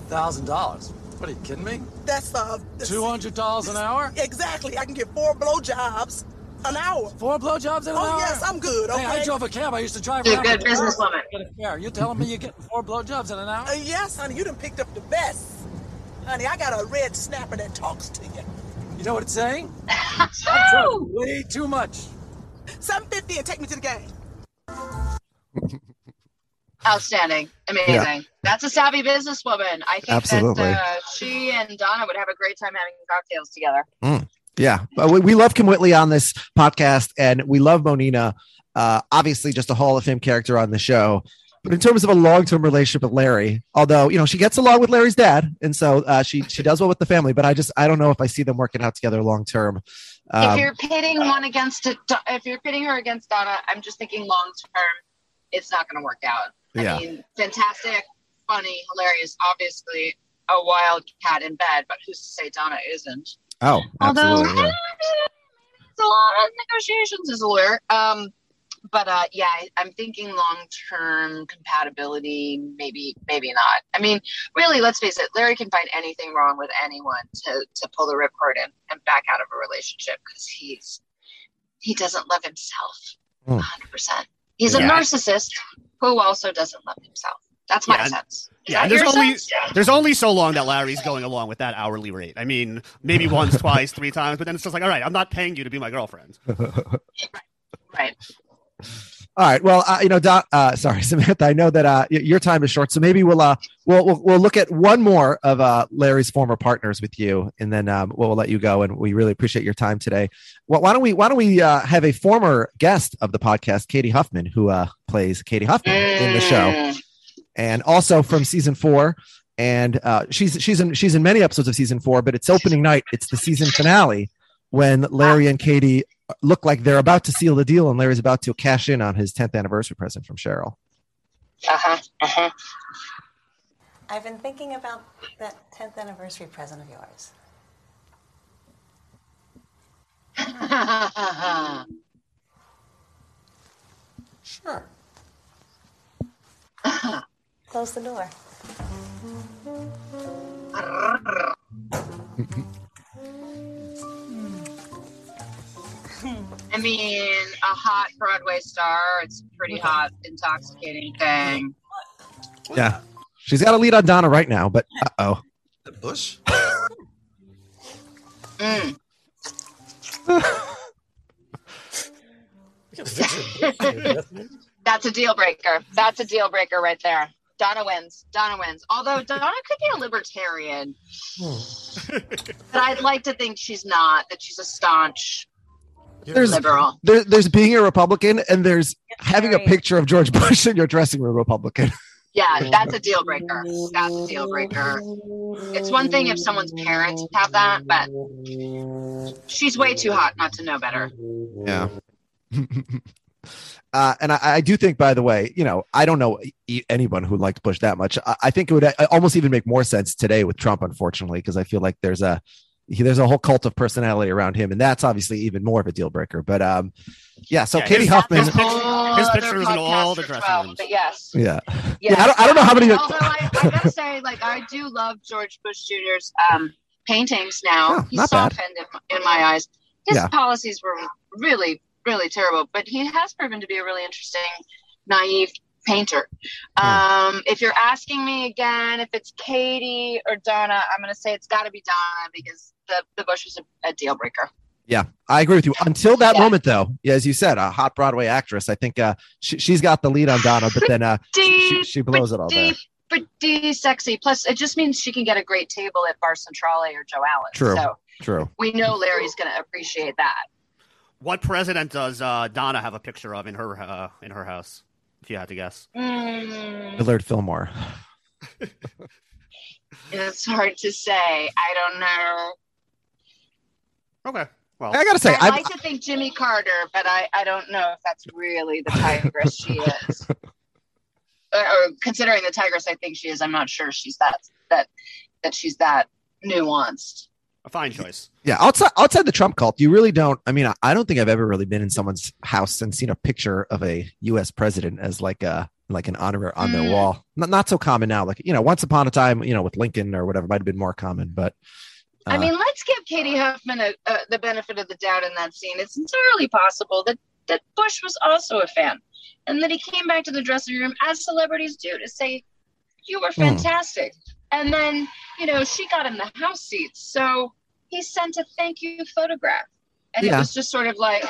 Speaker 6: Thousand dollars. What are you kidding me?
Speaker 9: That's uh.
Speaker 6: Two hundred dollars an hour?
Speaker 9: Exactly. I can get four blowjobs an hour.
Speaker 6: Four blowjobs in an
Speaker 9: Oh
Speaker 6: hour?
Speaker 9: yes, I'm good. Okay.
Speaker 6: Hey, I drove a cab. I used to drive
Speaker 4: You're a
Speaker 6: around.
Speaker 4: good
Speaker 6: with a car.
Speaker 4: businesswoman.
Speaker 6: Get a fare. You telling me you're getting four blowjobs in an hour?
Speaker 9: Uh, yes, honey. You done picked up the best. Honey, I got a red snapper that talks to you.
Speaker 6: You know what it's saying? [LAUGHS] Way too much.
Speaker 9: Seven fifty and take me to the game. [LAUGHS]
Speaker 4: Outstanding, amazing. That's a savvy businesswoman. I think
Speaker 2: Absolutely.
Speaker 4: that uh, she and Donna would have a great time having cocktails together.
Speaker 2: Yeah, but we, we love Kym Whitley on this podcast, and we love Monina. Uh, obviously, just a Hall of Fame character on the show. But in terms of a long term relationship with Larry, although you know she gets along with Larry's dad, and so uh, she she does well with the family. But I just I don't know if I see them working out together long term.
Speaker 4: if
Speaker 2: Um,
Speaker 4: you're pitting one against if you're pitting her against Donna, I'm just thinking long term, it's not going to work out.
Speaker 2: Yeah.
Speaker 4: Mean, fantastic, funny, hilarious. Obviously, a wild cat in bed, but who's to say Donna isn't?
Speaker 2: oh,
Speaker 4: Although
Speaker 2: absolutely. yeah. [LAUGHS]
Speaker 4: it's a lot of negotiations as a lawyer. Um, but uh, yeah, I, I'm thinking long term compatibility. Maybe, maybe not. I mean, really, let's face it. Larry can find anything wrong with anyone to to pull the ripcord and, and back out of a relationship because he's he doesn't love himself.
Speaker 2: Hmm.
Speaker 4: 100. percent He's a narcissist who also doesn't love himself. That's my
Speaker 3: Yeah,
Speaker 4: sense. Is
Speaker 3: Yeah, there's only
Speaker 4: sense?
Speaker 3: there's only so long that Larry's going along with that hourly rate. I mean, maybe [LAUGHS] once, twice, three times, but then it's just like, all right, I'm not paying you to be my girlfriend. [LAUGHS]
Speaker 4: right.
Speaker 2: All right. Well, uh, you know, Don, uh, sorry, [LAUGHS] Samantha. I know that uh, your time is short, so maybe we'll uh, we'll, we'll look at one more of uh, Larry's former partners with you, and then um, we'll let you go. And we really appreciate your time today. Well, why don't we why don't we uh, have a former guest of the podcast, Katie Huffman, who uh, plays Katie Huffman in the show, and also from season four. And uh, she's she's in she's in many episodes of season four, but it's opening night. It's the season finale when Larry and Katie look like they're about to seal the deal, and Larry's about to cash in on his 10th anniversary present from Cheryl.
Speaker 4: Uh-huh. Uh-huh.
Speaker 8: I've been thinking about that 10th anniversary present of yours.
Speaker 6: Sure.
Speaker 8: Close the door.
Speaker 4: I mean, a hot Broadway star. It's a pretty hot, intoxicating thing.
Speaker 2: Yeah. She's got a lead on Donna right now, but uh oh.
Speaker 6: The bush? [LAUGHS]
Speaker 4: Mm.
Speaker 6: We got a picture of the bush.
Speaker 4: That's a deal breaker. That's a deal breaker right there. Donna wins. Donna wins. Although Donna could be a libertarian, [LAUGHS] but I'd like to think she's not. That she's a staunch
Speaker 2: There's
Speaker 4: liberal.
Speaker 2: there, there's being a Republican and there's having a picture of George Bush in your dressing room Republican. [LAUGHS]
Speaker 4: Yeah, that's a deal breaker. That's a deal breaker. It's one thing if someone's parents have that, but she's way too hot not to know better.
Speaker 2: Yeah. [LAUGHS] Uh, and I, I do think, by the way, you know, I don't know e- anyone who liked Bush that much. I, I think it would uh, almost even make more sense today with Trump, unfortunately, because I feel like there's a he, there's a whole cult of personality around him, and that's obviously even more of a deal breaker. But um, yeah. So
Speaker 3: Yeah,
Speaker 2: Katie
Speaker 3: his-
Speaker 2: Huffman,
Speaker 3: his picture-
Speaker 4: Whole
Speaker 3: his picture is in all the
Speaker 4: for
Speaker 3: dressing
Speaker 4: 12,
Speaker 3: rooms.
Speaker 4: But yes.
Speaker 2: yeah,
Speaker 4: Yes.
Speaker 2: yeah. I don't, I don't know how many.
Speaker 4: Although I, I gotta say, like, I do love George Bush Jr.'s um, paintings now.
Speaker 2: Oh,
Speaker 4: He's softened in, in my eyes. His
Speaker 2: Yeah.
Speaker 4: policies were really, really terrible, but he has proven to be a really interesting, naive painter.
Speaker 2: Hmm.
Speaker 4: Um, if you're asking me again if it's Katie or Donna, I'm gonna say it's got to be Donna because the the Bush was a, a deal breaker.
Speaker 2: Yeah, I agree with you. Until that
Speaker 4: Yeah.
Speaker 2: moment, though, yeah, as you said, a hot Broadway actress. I think uh, she, she's got the lead on Donna, but then uh, she, she blows it all there.
Speaker 4: pretty, pretty sexy. Plus, it just means she can get a great table at Bar Centrale or Joe Allen.
Speaker 2: True.
Speaker 4: So
Speaker 2: True.
Speaker 4: we know Larry's going to appreciate that.
Speaker 3: What president does uh, Donna have a picture of in her uh, in her house? If you had to guess.
Speaker 4: Mm,
Speaker 2: Millard Fillmore. [LAUGHS]
Speaker 4: it's hard to say. I don't know.
Speaker 3: Okay. Well,
Speaker 2: I gotta say,
Speaker 4: I
Speaker 2: I
Speaker 4: like to think Jimmy Carter, but I, I don't know if that's really the tigress she [LAUGHS] is. or, or considering the tigress I think she is, I'm not sure she's that that that she's that nuanced.
Speaker 3: a fine choice.
Speaker 2: Yeah, outside outside the Trump cult, you really don't. I mean, I, I don't think I've ever really been in someone's house and seen a picture of a U.S. president as like a like an honor on their
Speaker 4: Mm.
Speaker 2: wall. Not not so common now. Like you know, once upon a time, you know, with Lincoln or whatever, might have been more common. But
Speaker 4: I
Speaker 2: uh,
Speaker 4: mean, let's give Katie Huffman a, a, the benefit of the doubt in that scene. It's entirely possible that, that Bush was also a fan and that he came back to the dressing room, as celebrities do, to say, You were
Speaker 2: Hmm.
Speaker 4: fantastic. And then, you know, she got him the house seats. So he sent a thank you photograph. And
Speaker 2: Yeah.
Speaker 4: it was just sort of like,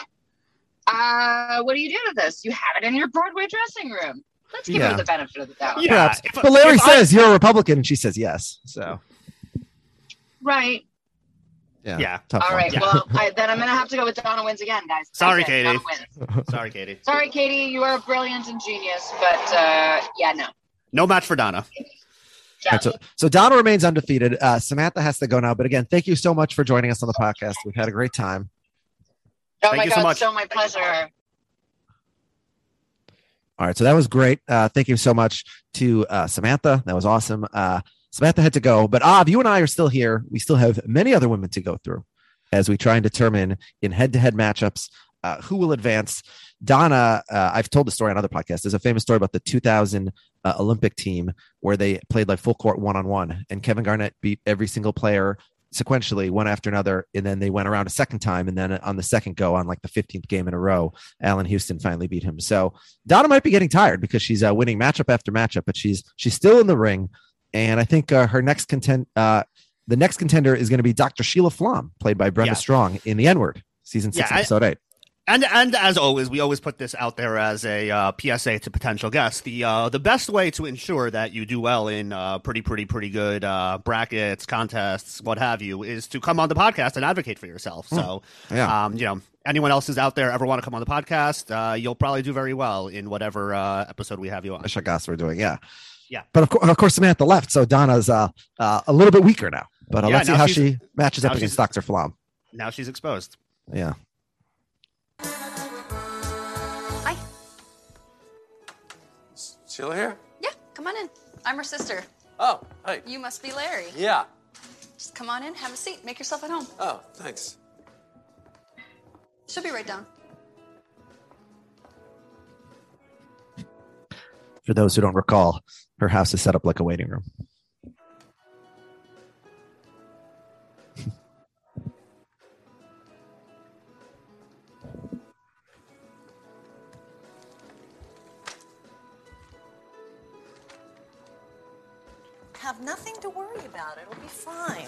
Speaker 4: uh, what do you do with this? You have it in your Broadway dressing room. let's give
Speaker 2: Yeah.
Speaker 4: her the benefit of the doubt.
Speaker 3: Yeah,
Speaker 2: Perhaps.
Speaker 3: if-
Speaker 2: but Larry
Speaker 3: if I-
Speaker 2: says you're a Republican, and she says yes. So
Speaker 4: Right.
Speaker 2: yeah,
Speaker 3: Yeah.
Speaker 2: tough
Speaker 4: All
Speaker 2: one.
Speaker 4: right. Well, [LAUGHS] I, then I'm gonna have to go with Donna wins again, guys.
Speaker 3: Sorry,
Speaker 4: it.
Speaker 3: Katie. [LAUGHS] Sorry, Katie.
Speaker 4: Sorry, Katie. You are brilliant and genius, but uh, yeah, no.
Speaker 3: No match for Donna.
Speaker 4: Yeah.
Speaker 2: So, so Donna remains undefeated. Uh, Samantha has to go now. But again, thank you so much for joining us on the podcast. We've had a great time.
Speaker 4: oh
Speaker 3: Thank
Speaker 4: my
Speaker 3: you so much.
Speaker 4: so my pleasure.
Speaker 2: All right, so that was great. Uh, thank you so much to uh, Samantha. That was awesome. Uh, Samantha had to go, but Av, you and I are still here. We still have many other women to go through as we try and determine in head-to-head matchups uh, who will advance. Donna, uh, I've told the story on other podcasts. There's a famous story about the 2000 uh, Olympic team where they played like full court one-on-one, and Kevin Garnett beat every single player sequentially one after another and then they went around a second time and then on the second go on like the 15th game in a row Allan Houston finally beat him so Donna might be getting tired because she's uh, winning matchup after matchup, but she's she's still in the ring, and I think uh, her next content, uh, the next contender is going to be Dr. Sheila Flom, played by Brenda
Speaker 3: Yeah.
Speaker 2: Strong in The N Word, season six,
Speaker 3: Yeah, I-
Speaker 2: episode eight.
Speaker 3: And and as always, we always put this out there as a uh, PSA to potential guests. The uh, the best way to ensure that you do well in uh, pretty pretty pretty good uh, brackets, contests, what have you, is to come on the podcast and advocate for yourself. So,
Speaker 2: Yeah.
Speaker 3: um, you know, anyone else who's out there ever want to come on the podcast, uh, you'll probably do very well in whatever uh, episode we have you on.
Speaker 2: Shagas we're doing, yeah,
Speaker 3: Yeah.
Speaker 2: But of course, of course, Samantha left, so Donna's uh, uh, a little bit weaker now. But uh,
Speaker 3: Yeah,
Speaker 2: let's see how she matches up against
Speaker 3: she's-
Speaker 2: Dr. Flom.
Speaker 3: Now she's exposed.
Speaker 2: Yeah.
Speaker 10: Hi.
Speaker 6: Sheila here?
Speaker 10: Yeah, come on in. I'm her sister.
Speaker 6: Oh, hey.
Speaker 10: You must be Larry.
Speaker 6: Yeah.
Speaker 10: Just come on in, have a seat, make yourself at home.
Speaker 6: Oh, thanks.
Speaker 10: She'll be right down.
Speaker 2: For those who don't recall, her house is set up like a waiting room.
Speaker 11: Have nothing to worry about. It'll be fine.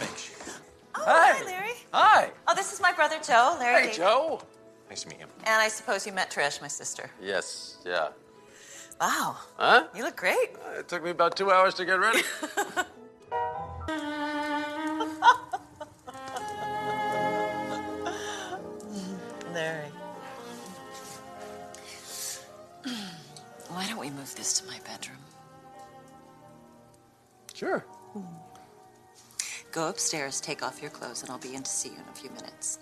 Speaker 11: Oh,
Speaker 6: Hi.
Speaker 11: hi, Larry.
Speaker 6: Hi.
Speaker 11: Oh, this is my brother Joe. Larry.
Speaker 6: Hey,
Speaker 11: David.
Speaker 6: Joe. Nice to meet you.
Speaker 11: And I suppose you met Trish, my sister.
Speaker 6: Yes, yeah.
Speaker 11: Wow.
Speaker 6: Huh?
Speaker 11: You look great.
Speaker 6: Uh, it took me about two hours to get ready. [LAUGHS]
Speaker 11: Larry.
Speaker 10: Why don't we move this to my bedroom?
Speaker 6: Sure.
Speaker 11: Go upstairs, take off your clothes, and I'll be in to see you in a few minutes.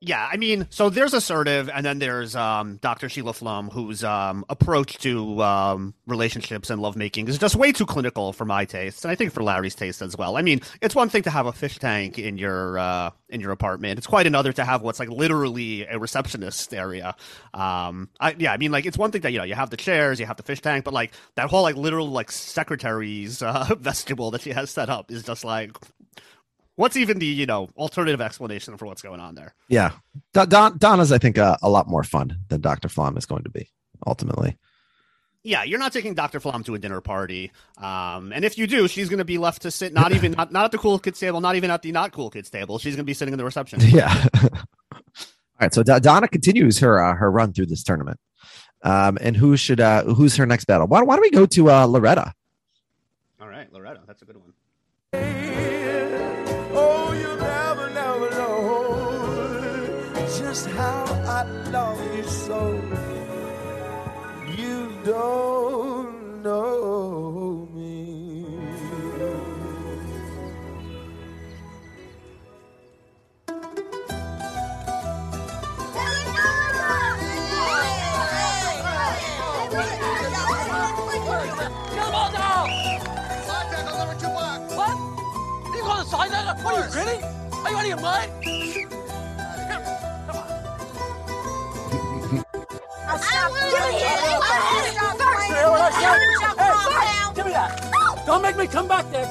Speaker 3: Yeah, I mean, so there's assertive, and then there's um, Dr. Sheila Flom, whose um, approach to um, relationships and lovemaking is just way too clinical for my taste, and I think for Larry's taste as well. I mean, it's one thing to have a fish tank in your uh, in your apartment; it's quite another to have what's like literally a receptionist area. Um, I, yeah, I mean, like it's one thing that you know you have the chairs, you have the fish tank, but like that whole like literal like secretary's uh, [LAUGHS] vestibule that she has set up is just like. What's even the you know alternative explanation for what's going on there?
Speaker 2: Yeah. Don, Don, Donna's, I think, uh, a lot more fun than Dr. Flom is going to be ultimately.
Speaker 3: yeah, you're not taking Dr. Flom to a dinner party. Um, and if you do, she's going to be left to sit not even not, not at the cool kids table, not even at the not cool kids table. She's going to be sitting in the reception. [LAUGHS]
Speaker 2: Yeah. All right. So Do- Donna continues her uh, her run through this tournament. Um, and who should uh, who's her next battle? Why, why don't we go to uh, Loretta?
Speaker 3: All right, Loretta, that's a good one.
Speaker 12: Just how I love you so. You don't know me.
Speaker 13: What? You call the side that? Are you kidding? Are you out of your mind? Don't make me come back there.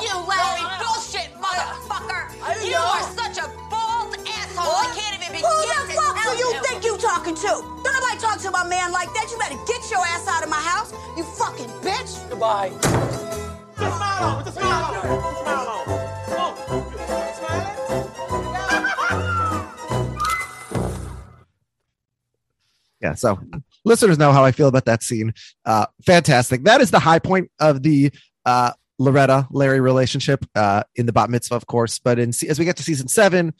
Speaker 8: You Larry bullshit motherfucker! You are such a bald asshole. I can't
Speaker 13: Who the fuck do you think
Speaker 8: you talking to? Don't nobody talk to my man like that, you better get your ass out of my house, you fucking bitch.
Speaker 13: Goodbye.
Speaker 2: Yeah. So listeners know how I feel about that scene. Uh, fantastic. That is the high point of the uh, Loretta Larry relationship uh, in the bat mitzvah, of course. But in as we get to season seven,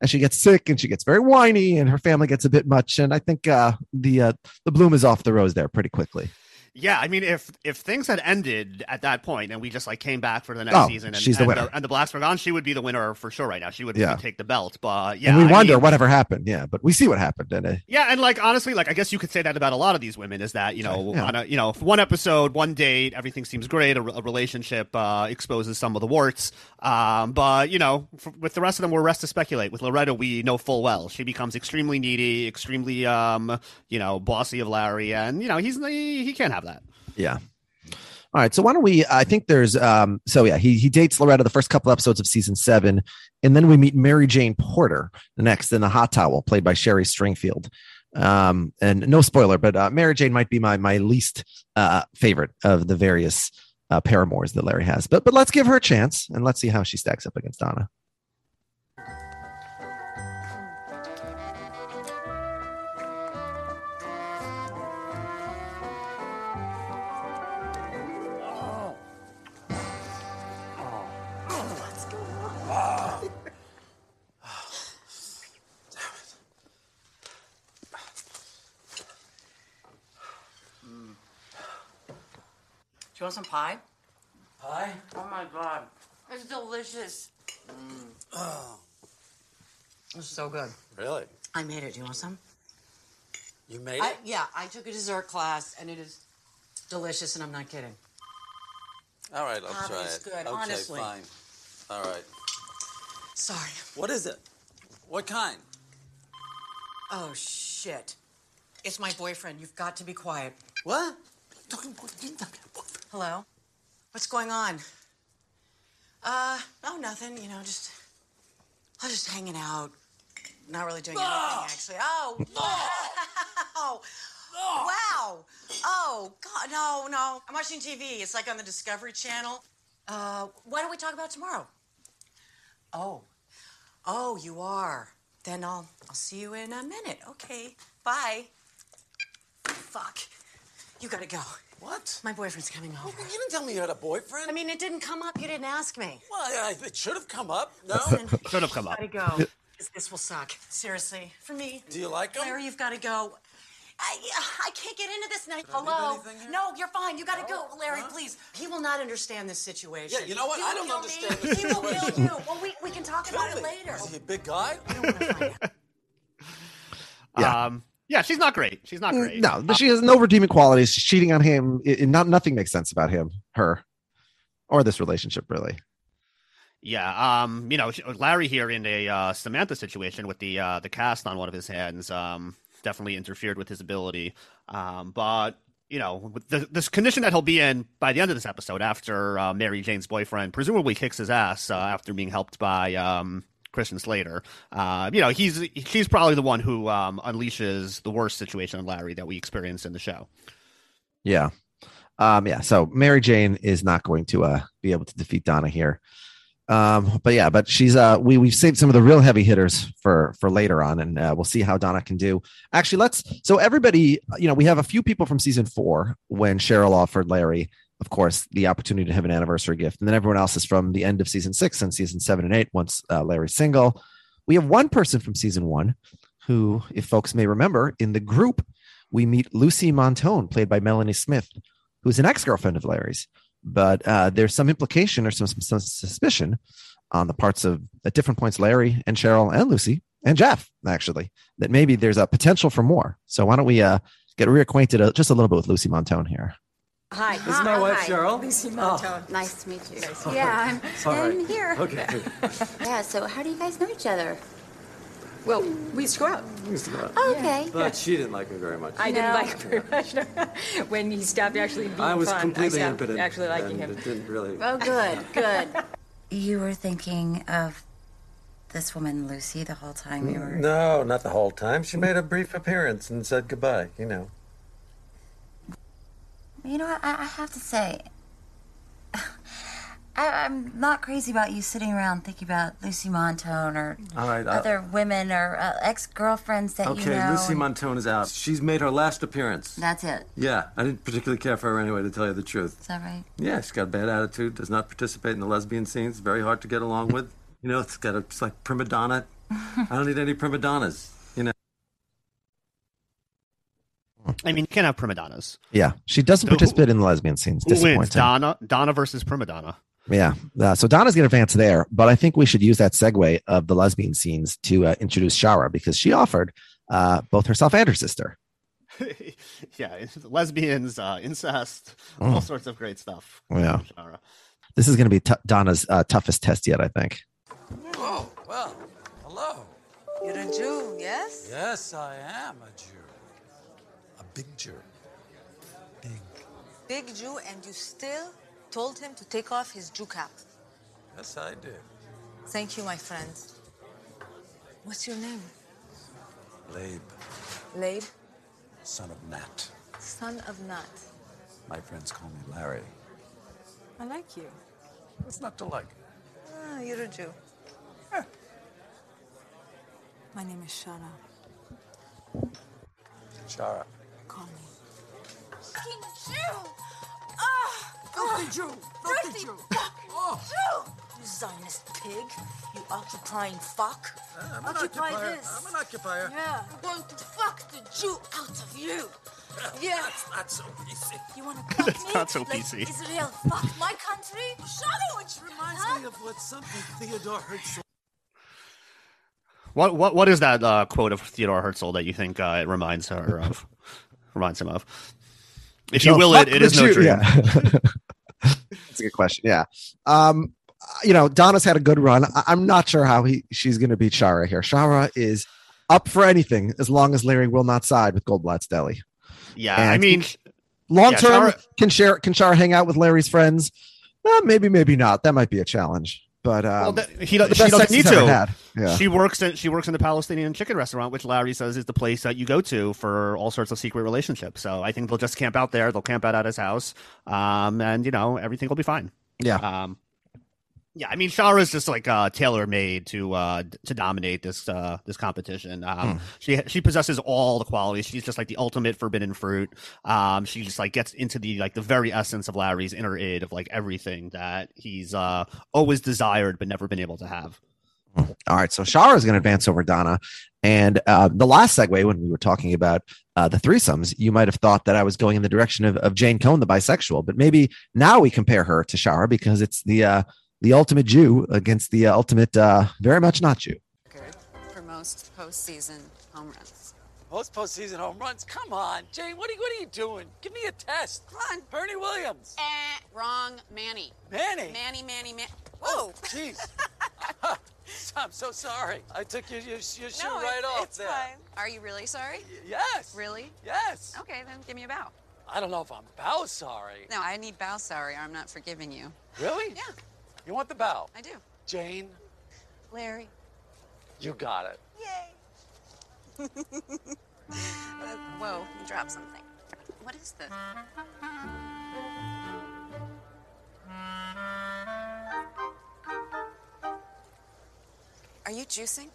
Speaker 2: and she gets sick and she gets very whiny, and her family gets a bit much. And I think uh, the uh, the bloom is off the rose there pretty quickly.
Speaker 3: Yeah, I mean, if if things had ended at that point and we just like came back for the next
Speaker 2: Oh,
Speaker 3: season and,
Speaker 2: she's the
Speaker 3: and
Speaker 2: winner.
Speaker 3: the, and the Blacks were gone, she would be the winner for sure right now. She would,
Speaker 2: Yeah.
Speaker 3: take the belt. But yeah,
Speaker 2: and we
Speaker 3: I
Speaker 2: wonder
Speaker 3: mean-
Speaker 2: whatever happened. Yeah, but we see what happened. And uh,
Speaker 3: Yeah, and like honestly, like I guess you could say that about a lot of these women is that you know,
Speaker 2: Yeah.
Speaker 3: on a, you know, one episode, one date, everything seems great. A, a relationship uh, exposes some of the warts, um, but you know, f with the rest of them, we're rest to speculate. With Loretta, we know full well she becomes extremely needy, extremely, um, you know, bossy of Larry, and you know, he's he, he can't have that.
Speaker 2: Yeah. All right. So why don't we? I think there's. Um. So yeah, he he dates Loretta the first couple episodes of season seven, and then we meet Mary Jane Porter next in the hot towel, played by Sherry Stringfield. Um. And no spoiler, but uh, Mary Jane might be my my least uh favorite of the various uh, paramours that Larry has. But but let's give her a chance and let's see how she stacks up against Donna.
Speaker 10: You want some pie?
Speaker 13: Pie?
Speaker 10: Oh my god. It's delicious.
Speaker 6: Oh,
Speaker 10: It's so good.
Speaker 6: really?
Speaker 10: I made it. Do you want some?
Speaker 6: You made
Speaker 10: I,
Speaker 6: it?
Speaker 10: yeah, I took a dessert class and it is delicious and I'm not kidding.
Speaker 6: All right, I'll
Speaker 10: Ah,
Speaker 6: try
Speaker 10: it's
Speaker 6: it.
Speaker 10: good,
Speaker 6: okay,
Speaker 10: honestly.
Speaker 6: fine. All right.
Speaker 10: Sorry.
Speaker 6: What is it? What kind?
Speaker 10: Oh shit. It's my boyfriend. You've got to be quiet.
Speaker 6: What?
Speaker 10: Hello? What's going on? Uh, oh, nothing. You know, just. I was just hanging out. Not really doing anything, actually. Oh, wow. Wow. Oh, God. No, no. I'm watching TV. It's like on the Discovery Channel. Uh, why don't we talk about tomorrow? Oh. Oh, you are. Then I'll I'll see you in a minute. Okay. Bye. Fuck. You gotta go.
Speaker 6: What?
Speaker 10: My boyfriend's coming over.
Speaker 6: You didn't tell me you had a boyfriend.
Speaker 10: I mean, it didn't come up. You didn't ask me.
Speaker 6: Well, I, it should have come up. No.
Speaker 3: It should have come up.
Speaker 10: Gotta go. This, this will suck. Seriously, for me.
Speaker 6: Do you like him?
Speaker 10: Larry, you've got to go. I, I can't get into this night.
Speaker 6: Did I leave
Speaker 10: Hello.
Speaker 6: here?
Speaker 10: No, you're fine. You got to
Speaker 6: No?
Speaker 10: go, Larry.
Speaker 6: Huh?
Speaker 10: Please. He will not understand this situation.
Speaker 6: Yeah, you know what?
Speaker 10: He
Speaker 6: I don't understand
Speaker 10: me.
Speaker 6: this
Speaker 10: He will kill you. Well, we, we can talk about it
Speaker 6: Really?
Speaker 10: later.
Speaker 6: Is he a big guy? [LAUGHS]
Speaker 2: Yeah.
Speaker 3: Um, yeah, she's not great. She's not great.
Speaker 2: No, she has no redeeming qualities. She's cheating on him. It, it- not nothing makes sense about him, her, or this relationship really.
Speaker 3: Yeah, um, you know, Larry here in a uh, Samantha situation with the uh, the cast on one of his hands, um, definitely interfered with his ability. Um, but you know, with the, this condition that he'll be in by the end of this episode, after uh, Mary Jane's boyfriend presumably kicks his ass uh, after being helped by um, Christian Slater, uh, you know, he's she's probably the one who um, unleashes the worst situation on Larry that we experience in the show.
Speaker 2: Yeah. Um, yeah. So Mary Jane is not going to uh, be able to defeat Donna here. Um, but yeah, but she's uh we we've saved some of the real heavy hitters for for later on, and uh, we'll see how Donna can do. Actually, let's so everybody, you know, we have a few people from season four when Cheryl offered Larry, of course, the opportunity to have an anniversary gift, and then everyone else is from the end of season six and season seven and eight. Once uh, Larry's single, we have one person from season one who, if folks may remember, in the group we meet Lucy Montone, played by Melanie Smith, who's an ex girlfriend of Larry's. But uh, there's some implication or some, some suspicion on the parts of at different points, Larry and Cheryl and Lucy and Jeff, actually, that maybe there's a potential for more. So why don't we uh, get reacquainted uh, just a little bit with Lucy Montone here?
Speaker 14: Hi.
Speaker 15: This is my wife, Cheryl.
Speaker 14: Lucy
Speaker 15: Oh.
Speaker 14: Montone. Nice to meet you.
Speaker 15: Oh.
Speaker 14: Yeah, I'm, [LAUGHS]
Speaker 15: All right.
Speaker 14: I'm here.
Speaker 15: Okay. [LAUGHS]
Speaker 14: yeah, so how do you guys know each other? Well, we used to go out.
Speaker 15: We used to go out.
Speaker 14: Oh, okay.
Speaker 15: But she didn't like me very much.
Speaker 14: I didn't like her very much. [LAUGHS] when he stopped actually being
Speaker 15: I was
Speaker 14: fun,
Speaker 15: completely
Speaker 14: I
Speaker 15: impotent.
Speaker 14: actually liking
Speaker 15: and
Speaker 14: him.
Speaker 15: It didn't really.
Speaker 14: Oh, good, good.
Speaker 16: You were thinking of
Speaker 14: this woman, Lucy, the whole time you were.
Speaker 15: No, not the whole time. She made a brief appearance and said goodbye, you know.
Speaker 14: You know what? I, I have to say, [LAUGHS] I, I'm not crazy about you sitting around thinking about Lucy Montone or
Speaker 15: All right. I-
Speaker 14: other women or uh, ex girlfriends that
Speaker 15: okay,
Speaker 14: you know.
Speaker 15: Okay, Lucy
Speaker 14: and-
Speaker 15: Montone is out. She's made her last appearance.
Speaker 14: That's it.
Speaker 15: Yeah, I didn't particularly care for her anyway, to tell you the truth.
Speaker 14: Is that right?
Speaker 15: Yeah, she's got a bad attitude, does not participate in the lesbian scenes, very hard to get along with. You know, it's got a, it's like prima donna. [LAUGHS] I don't need any prima donnas, you know.
Speaker 3: I mean, you can't have prima donnas.
Speaker 2: Yeah, she doesn't
Speaker 3: So who-
Speaker 2: participate in the lesbian scenes.
Speaker 3: Who wins?
Speaker 2: Disappointing.
Speaker 3: Donna, Donna versus prima donna.
Speaker 2: Yeah. Uh, so Donna's going to advance there, but I think we should use that segue of the lesbian scenes to uh, introduce Shara because she offered uh, both herself and her sister. [LAUGHS]
Speaker 3: yeah, [LAUGHS] lesbians, uh, incest, all
Speaker 2: Mm.
Speaker 3: sorts of great stuff.
Speaker 2: Yeah.
Speaker 3: Shara.
Speaker 2: This is going to be t- Donna's uh, toughest test yet, I think.
Speaker 17: Oh, well, hello.
Speaker 18: You're a Jew, yes?
Speaker 17: Yes, I am a Jew. Big Jew.
Speaker 18: Big Big Jew, and you still told him to take off his Jew cap.
Speaker 17: Yes, I did.
Speaker 18: Thank you, my friend. What's your name?
Speaker 17: Labe,
Speaker 18: Labe,
Speaker 17: son of Nat.
Speaker 18: son of Nat.
Speaker 17: My friends call me Larry.
Speaker 18: I like you.
Speaker 17: What's not to like?
Speaker 18: Ah, you're a Jew. My name is Shana.
Speaker 17: Shara.
Speaker 18: Call me.
Speaker 5: Fucking Jew! Ah!
Speaker 19: Filthy Jew! Filthy
Speaker 5: Jew!
Speaker 19: Oh.
Speaker 5: Jew! You Zionist pig! You occupying fuck!
Speaker 17: I'm an
Speaker 5: Occupy
Speaker 17: occupier.
Speaker 5: this!
Speaker 17: I'm an occupier.
Speaker 5: Yeah, I'm going to fuck the Jew out of you! Yeah!
Speaker 17: That's not so easy.
Speaker 5: You wanna fuck
Speaker 3: That's
Speaker 5: me?
Speaker 3: not so
Speaker 5: like
Speaker 3: PC.
Speaker 5: Israel fucked my country? Shadow, which
Speaker 17: Reminds
Speaker 5: huh?
Speaker 17: me of what something Theodore Herzl.
Speaker 3: What what what is that uh, quote of Theodore Herzl that you think uh, it reminds her of? Reminds him of? If you
Speaker 2: So
Speaker 3: will it, it is no dream.
Speaker 2: yeah. [LAUGHS] That's a good question. Yeah. Um, you know, Donna's had a good run. I- I'm not sure how he she's going to beat Shara here. Shara is up for anything as long as Larry will not side with Goldblatt's Deli.
Speaker 3: Yeah,
Speaker 2: And
Speaker 3: I mean,
Speaker 2: long
Speaker 3: yeah,
Speaker 2: term,
Speaker 3: Shara-
Speaker 2: can share can Shara hang out with Larry's friends? Uh, maybe, maybe not. That might be a challenge. But um,
Speaker 3: well, that, he, she doesn't need to.
Speaker 2: Yeah.
Speaker 3: She works in she works in the Palestinian chicken restaurant, which Larry says is the place that you go to for all sorts of secret relationships. So I think they'll just camp out there. They'll camp out at his house, um, and you know everything will be fine.
Speaker 2: Yeah.
Speaker 3: Um, yeah, I mean, Shara's just like uh, tailor made to uh, to dominate this uh, this competition. Um,
Speaker 2: Hmm.
Speaker 3: She she possesses all the qualities. She's just like the ultimate forbidden fruit. Um, she just like gets into the like the very essence of Larry's inner id of like everything that he's uh, always desired but never been able to have.
Speaker 2: All right, so Shara is going to advance over Donna, and uh, the last segue when we were talking about uh, the threesomes, you might have thought that I was going in the direction of, of Jane Cohn, the bisexual, but maybe now we compare her to Shara because it's the uh, the ultimate Jew against the uh, ultimate uh, very much not Jew.
Speaker 20: for most postseason home runs.
Speaker 6: Post postseason home runs. Come on, Jane. What are you, what are you doing? Give me a test. Come on, Bernie Williams.
Speaker 20: Eh, wrong, Manny.
Speaker 6: Manny.
Speaker 20: Manny, Manny, Manny.
Speaker 6: Whoa, jeez. [LAUGHS] [LAUGHS] I'm so sorry. I took your your, your shoe
Speaker 20: No,
Speaker 6: right
Speaker 20: it-
Speaker 6: off
Speaker 20: it's
Speaker 6: there.
Speaker 20: fine. Are you really sorry?
Speaker 6: Yes.
Speaker 20: Really?
Speaker 6: Yes.
Speaker 20: Okay, then give me a bow.
Speaker 6: I don't know if I'm bow sorry.
Speaker 20: No, I need bow sorry or I'm not forgiving you.
Speaker 6: Really?
Speaker 20: Yeah,
Speaker 6: You want the bow?
Speaker 20: I do.
Speaker 6: Jane,
Speaker 20: Larry.
Speaker 6: you got it. [LAUGHS]
Speaker 20: Uh, whoa, you dropped something. What is this? Are you juicing?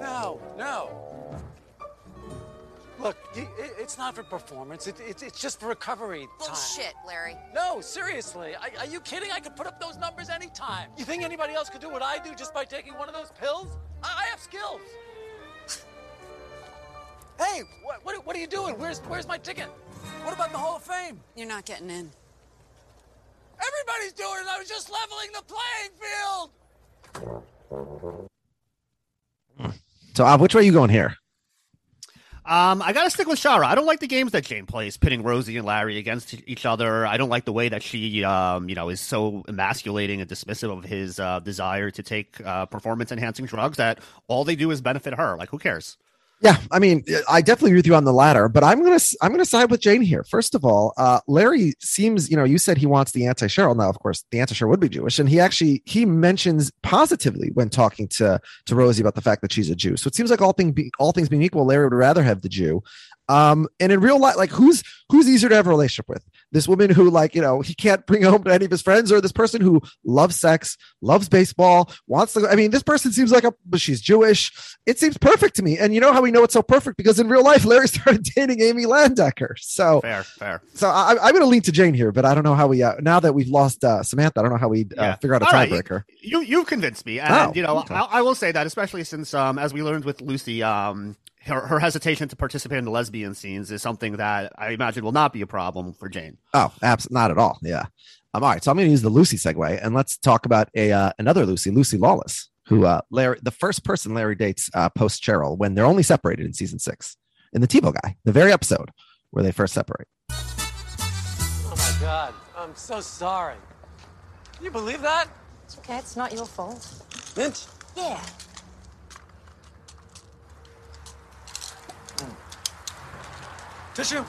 Speaker 6: No, no. Look, it's not for performance. It, it, it's just for recovery time.
Speaker 20: Bullshit, Larry.
Speaker 6: No, seriously. Are, are you kidding? I could put up those numbers anytime. You think anybody else could do what I do just by taking one of those pills? I, I have skills. [LAUGHS] hey, what, what, what are you doing? Where's, where's my ticket? What about the Hall of Fame?
Speaker 20: You're not getting in.
Speaker 6: Everybody's doing it. I was just leveling the playing field.
Speaker 2: So, uh, which way are you going here?
Speaker 3: Um, I gotta stick with Shara. I don't like the games that Jane plays, pitting Rosie and Larry against each other. I don't like the way that she, um, you know, is so emasculating and dismissive of his uh, desire to take uh, performance-enhancing drugs. That all they do is benefit her. Like, who cares?
Speaker 2: Yeah, I mean, I definitely agree with you on the latter, but I'm gonna I'm gonna side with Jane here. First of all, uh, Larry seems, you know, you said he wants the anti Cheryl. Now, of course, the anti Cheryl would be Jewish, and he actually he mentions positively when talking to to Rosie about the fact that she's a Jew. So it seems like all thing be, all things being equal, Larry would rather have the Jew. Um, and in real life, like who's who's easier to have a relationship with? This woman who, like, you know, he can't bring home to any of his friends, or this person who loves sex, loves baseball, wants to. I mean, this person seems like a, but she's Jewish. It seems perfect to me. And you know how we know it's so perfect because in real life, Larry [LAUGHS] started dating Amy Landecker. So
Speaker 3: fair, fair.
Speaker 2: So I, I'm going to lean to Jane here, but I don't know how we. Uh, now that we've lost uh, Samantha, I don't know how we uh,
Speaker 3: Yeah.
Speaker 2: figure out a
Speaker 3: All right,
Speaker 2: tiebreaker.
Speaker 3: You you've convinced me, and
Speaker 2: Oh,
Speaker 3: you know
Speaker 2: okay.
Speaker 3: I, I will say that, especially since um, as we learned with Lucy, um, her, her hesitation to participate in the lesbian scenes is something that I imagine will not be a problem for Jane.
Speaker 2: Oh, abs- not at all. Yeah. Um, all right. So I'm going to use the Lucy segue and let's talk about a uh, another Lucy, Lucy Lawless, who uh, Larry, the first person Larry dates uh, post Cheryl when they're only separated in season six in the TiVo guy, the very episode where they first separate.
Speaker 6: Oh my God, I'm so sorry. Can you believe that?
Speaker 21: It's okay, it's not your fault.
Speaker 6: Mint?
Speaker 21: Yeah.
Speaker 6: Tissue?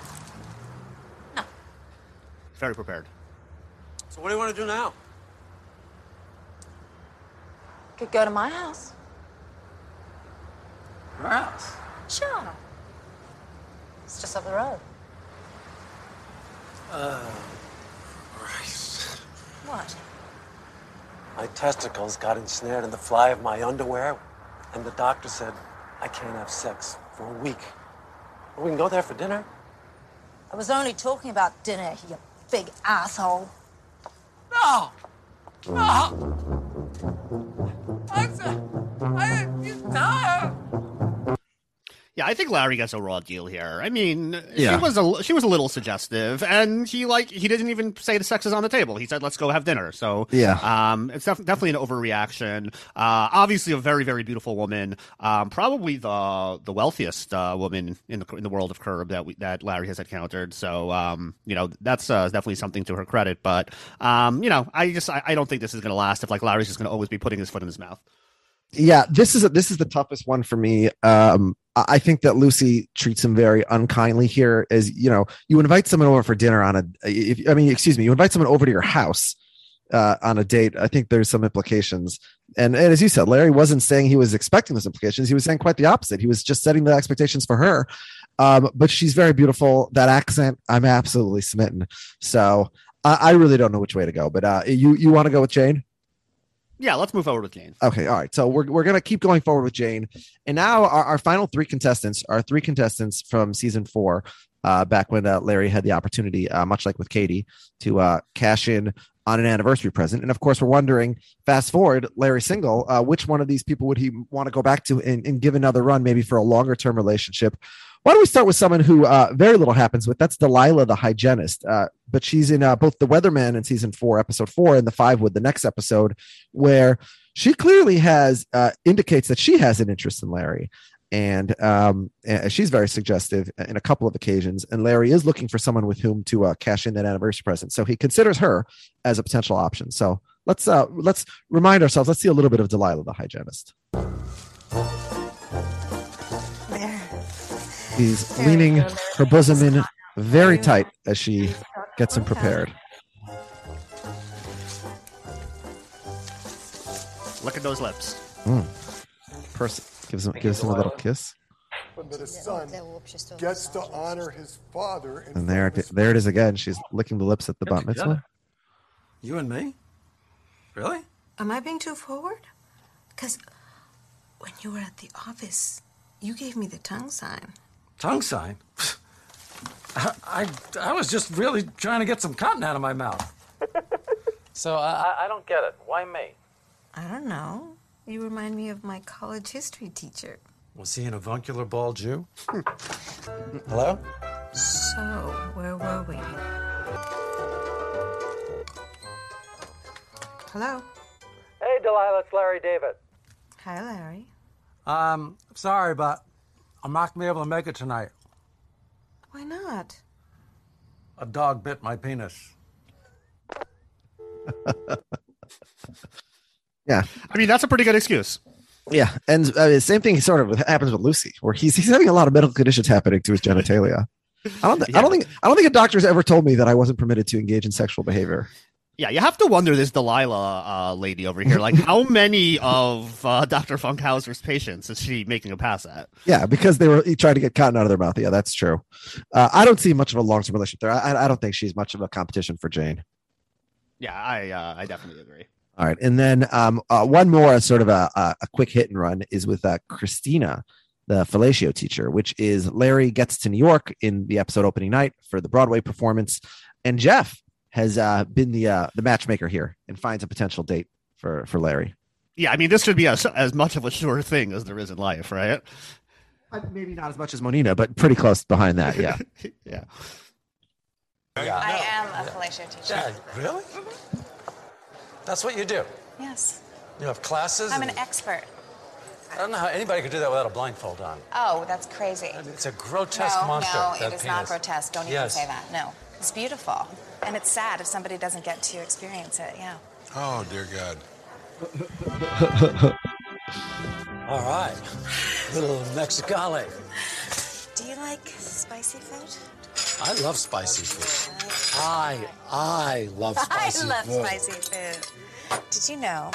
Speaker 6: No.
Speaker 3: Very prepared.
Speaker 6: So what do you want to do now?
Speaker 21: Could go to my house.
Speaker 6: Your house?
Speaker 21: Sure. It's just up the road.
Speaker 6: Uh, Christ.
Speaker 21: What?
Speaker 6: My testicles got ensnared in the fly of my underwear, and the doctor said I can't have sex for a week. But we can go there for dinner.
Speaker 21: I was only talking about dinner, you big asshole.
Speaker 6: No! No! I I, you, no!
Speaker 3: Yeah, I think Larry gets a raw deal here. I mean,
Speaker 2: Yeah.
Speaker 3: she was a she was a little suggestive, and he like he didn't even say the sex is on the table. He said, "Let's go have dinner." So
Speaker 2: Yeah.
Speaker 3: um, it's def- definitely an overreaction. Uh, obviously, a very very beautiful woman. Um, probably the the wealthiest uh, woman in the in the world of Curb that we, that Larry has encountered. So um, you know that's uh, definitely something to her credit. But um, you know, I just I, I don't think this is going to last if like Larry's just going to always be putting his foot in his mouth.
Speaker 2: yeah this is this is the toughest one for me um I think that lucy treats him very unkindly here as you know you invite someone over for dinner on a if i mean excuse me you invite someone over to your house uh on a date i think there's some implications. And, and as you said larry wasn't saying he was expecting those implications. He was saying quite the opposite. He was just setting the expectations for her. Um but she's very beautiful. That accent i'm absolutely smitten. So i, I really don't know which way to go but uh you you want to go with jane
Speaker 3: Yeah, let's move forward with Jane.
Speaker 2: Okay, all right. So we're we're gonna keep going forward with Jane, and now our, our final three contestants are three contestants from season four, uh, back when uh, Larry had the opportunity, uh, much like with Katie, to uh, cash in on an anniversary present. And of course, we're wondering, fast forward, Larry single, uh, which one of these people would he want to go back to and, and give another run, maybe for a longer term relationship? Why don't we start with someone who uh, very little happens with? That's Delilah, the hygienist. Uh, but she's in uh, both The Weatherman in season four, episode four, and The Five Wood, the next episode, where she clearly has uh, indicates that she has an interest in Larry. And um, she's very suggestive in a couple of occasions. And Larry is looking for someone with whom to uh, cash in that anniversary present. So he considers her as a potential option. So let's uh, let's remind ourselves. Let's see a little bit of Delilah, the hygienist. He's leaning her bosom in very tight as she gets him prepared.
Speaker 3: Look at those lips.
Speaker 2: Mm. Person gives him gives him a little kiss,
Speaker 7: But the son gets to honor his father.
Speaker 2: and there it- there it is again. She's licking the lips at the bat mitzvah.
Speaker 6: You and me? Really?
Speaker 5: Am I being too forward? Because when you were at the office, you gave me the tongue sign.
Speaker 6: Tongue sign? I, I, I was just really trying to get some cotton out of my mouth. so I, I don't get it. Why me?
Speaker 5: I don't know. You remind me of my college history teacher.
Speaker 6: Was he an avuncular bald Jew? [LAUGHS] Hello?
Speaker 5: So, where were we? Hello?
Speaker 6: Hey, Delilah, it's Larry David.
Speaker 5: Hi, Larry.
Speaker 6: Um, sorry, but I'm not gonna be able to make it tonight.
Speaker 5: Why not?
Speaker 6: A dog bit my penis. [LAUGHS]
Speaker 2: Yeah.
Speaker 3: I mean, that's a pretty good excuse.
Speaker 2: Yeah, and uh, same thing sort of happens with Lucy, where he's he's having a lot of medical conditions happening to his genitalia. I don't, th- I don't think I don't think a doctor's ever told me that I wasn't permitted to engage in sexual behavior.
Speaker 3: Yeah, you have to wonder this Delilah uh, lady over here. Like, how [LAUGHS] many of uh, Dr. Funkhouser's patients is she making a pass at?
Speaker 2: Yeah, because they were trying to get cotton out of their mouth. Yeah, that's true. Uh, I don't see much of a long term relationship there. I, I don't think she's much of a competition for Jane.
Speaker 3: Yeah, I uh, I definitely agree.
Speaker 2: All right, and then um, uh, one more sort of a, a, quick hit and run is with uh, Christina, the fellatio teacher, which is Larry gets to New York in the episode opening night for the Broadway performance, and Jeff has uh, been the uh, the matchmaker here and finds a potential date for for Larry.
Speaker 3: Yeah, I mean, this should be as, as much of a sure thing as there is in life, right?
Speaker 2: Maybe not as much as Monina, but pretty close behind that. Yeah. [LAUGHS]
Speaker 3: yeah.
Speaker 5: I am a fellatio teacher.
Speaker 6: Yeah, really? That's what you do.
Speaker 5: Yes.
Speaker 6: You have classes.
Speaker 5: I'm an
Speaker 6: and-
Speaker 5: expert.
Speaker 6: I don't know how anybody could do that without a blindfold on.
Speaker 5: Oh, that's crazy.
Speaker 6: It's a grotesque
Speaker 5: no,
Speaker 6: monster.
Speaker 5: No,
Speaker 6: that
Speaker 5: it is not grotesque. Don't even
Speaker 6: Yes.
Speaker 5: say that. No. It's beautiful. And it's sad if somebody doesn't get to experience it. Yeah.
Speaker 7: Oh, dear God. [LAUGHS]
Speaker 6: All right. Little Mexicali.
Speaker 5: Do you like spicy food?
Speaker 6: I love spicy food. I I love [LAUGHS] spicy food.
Speaker 5: I love
Speaker 6: food.
Speaker 5: spicy food. Did you know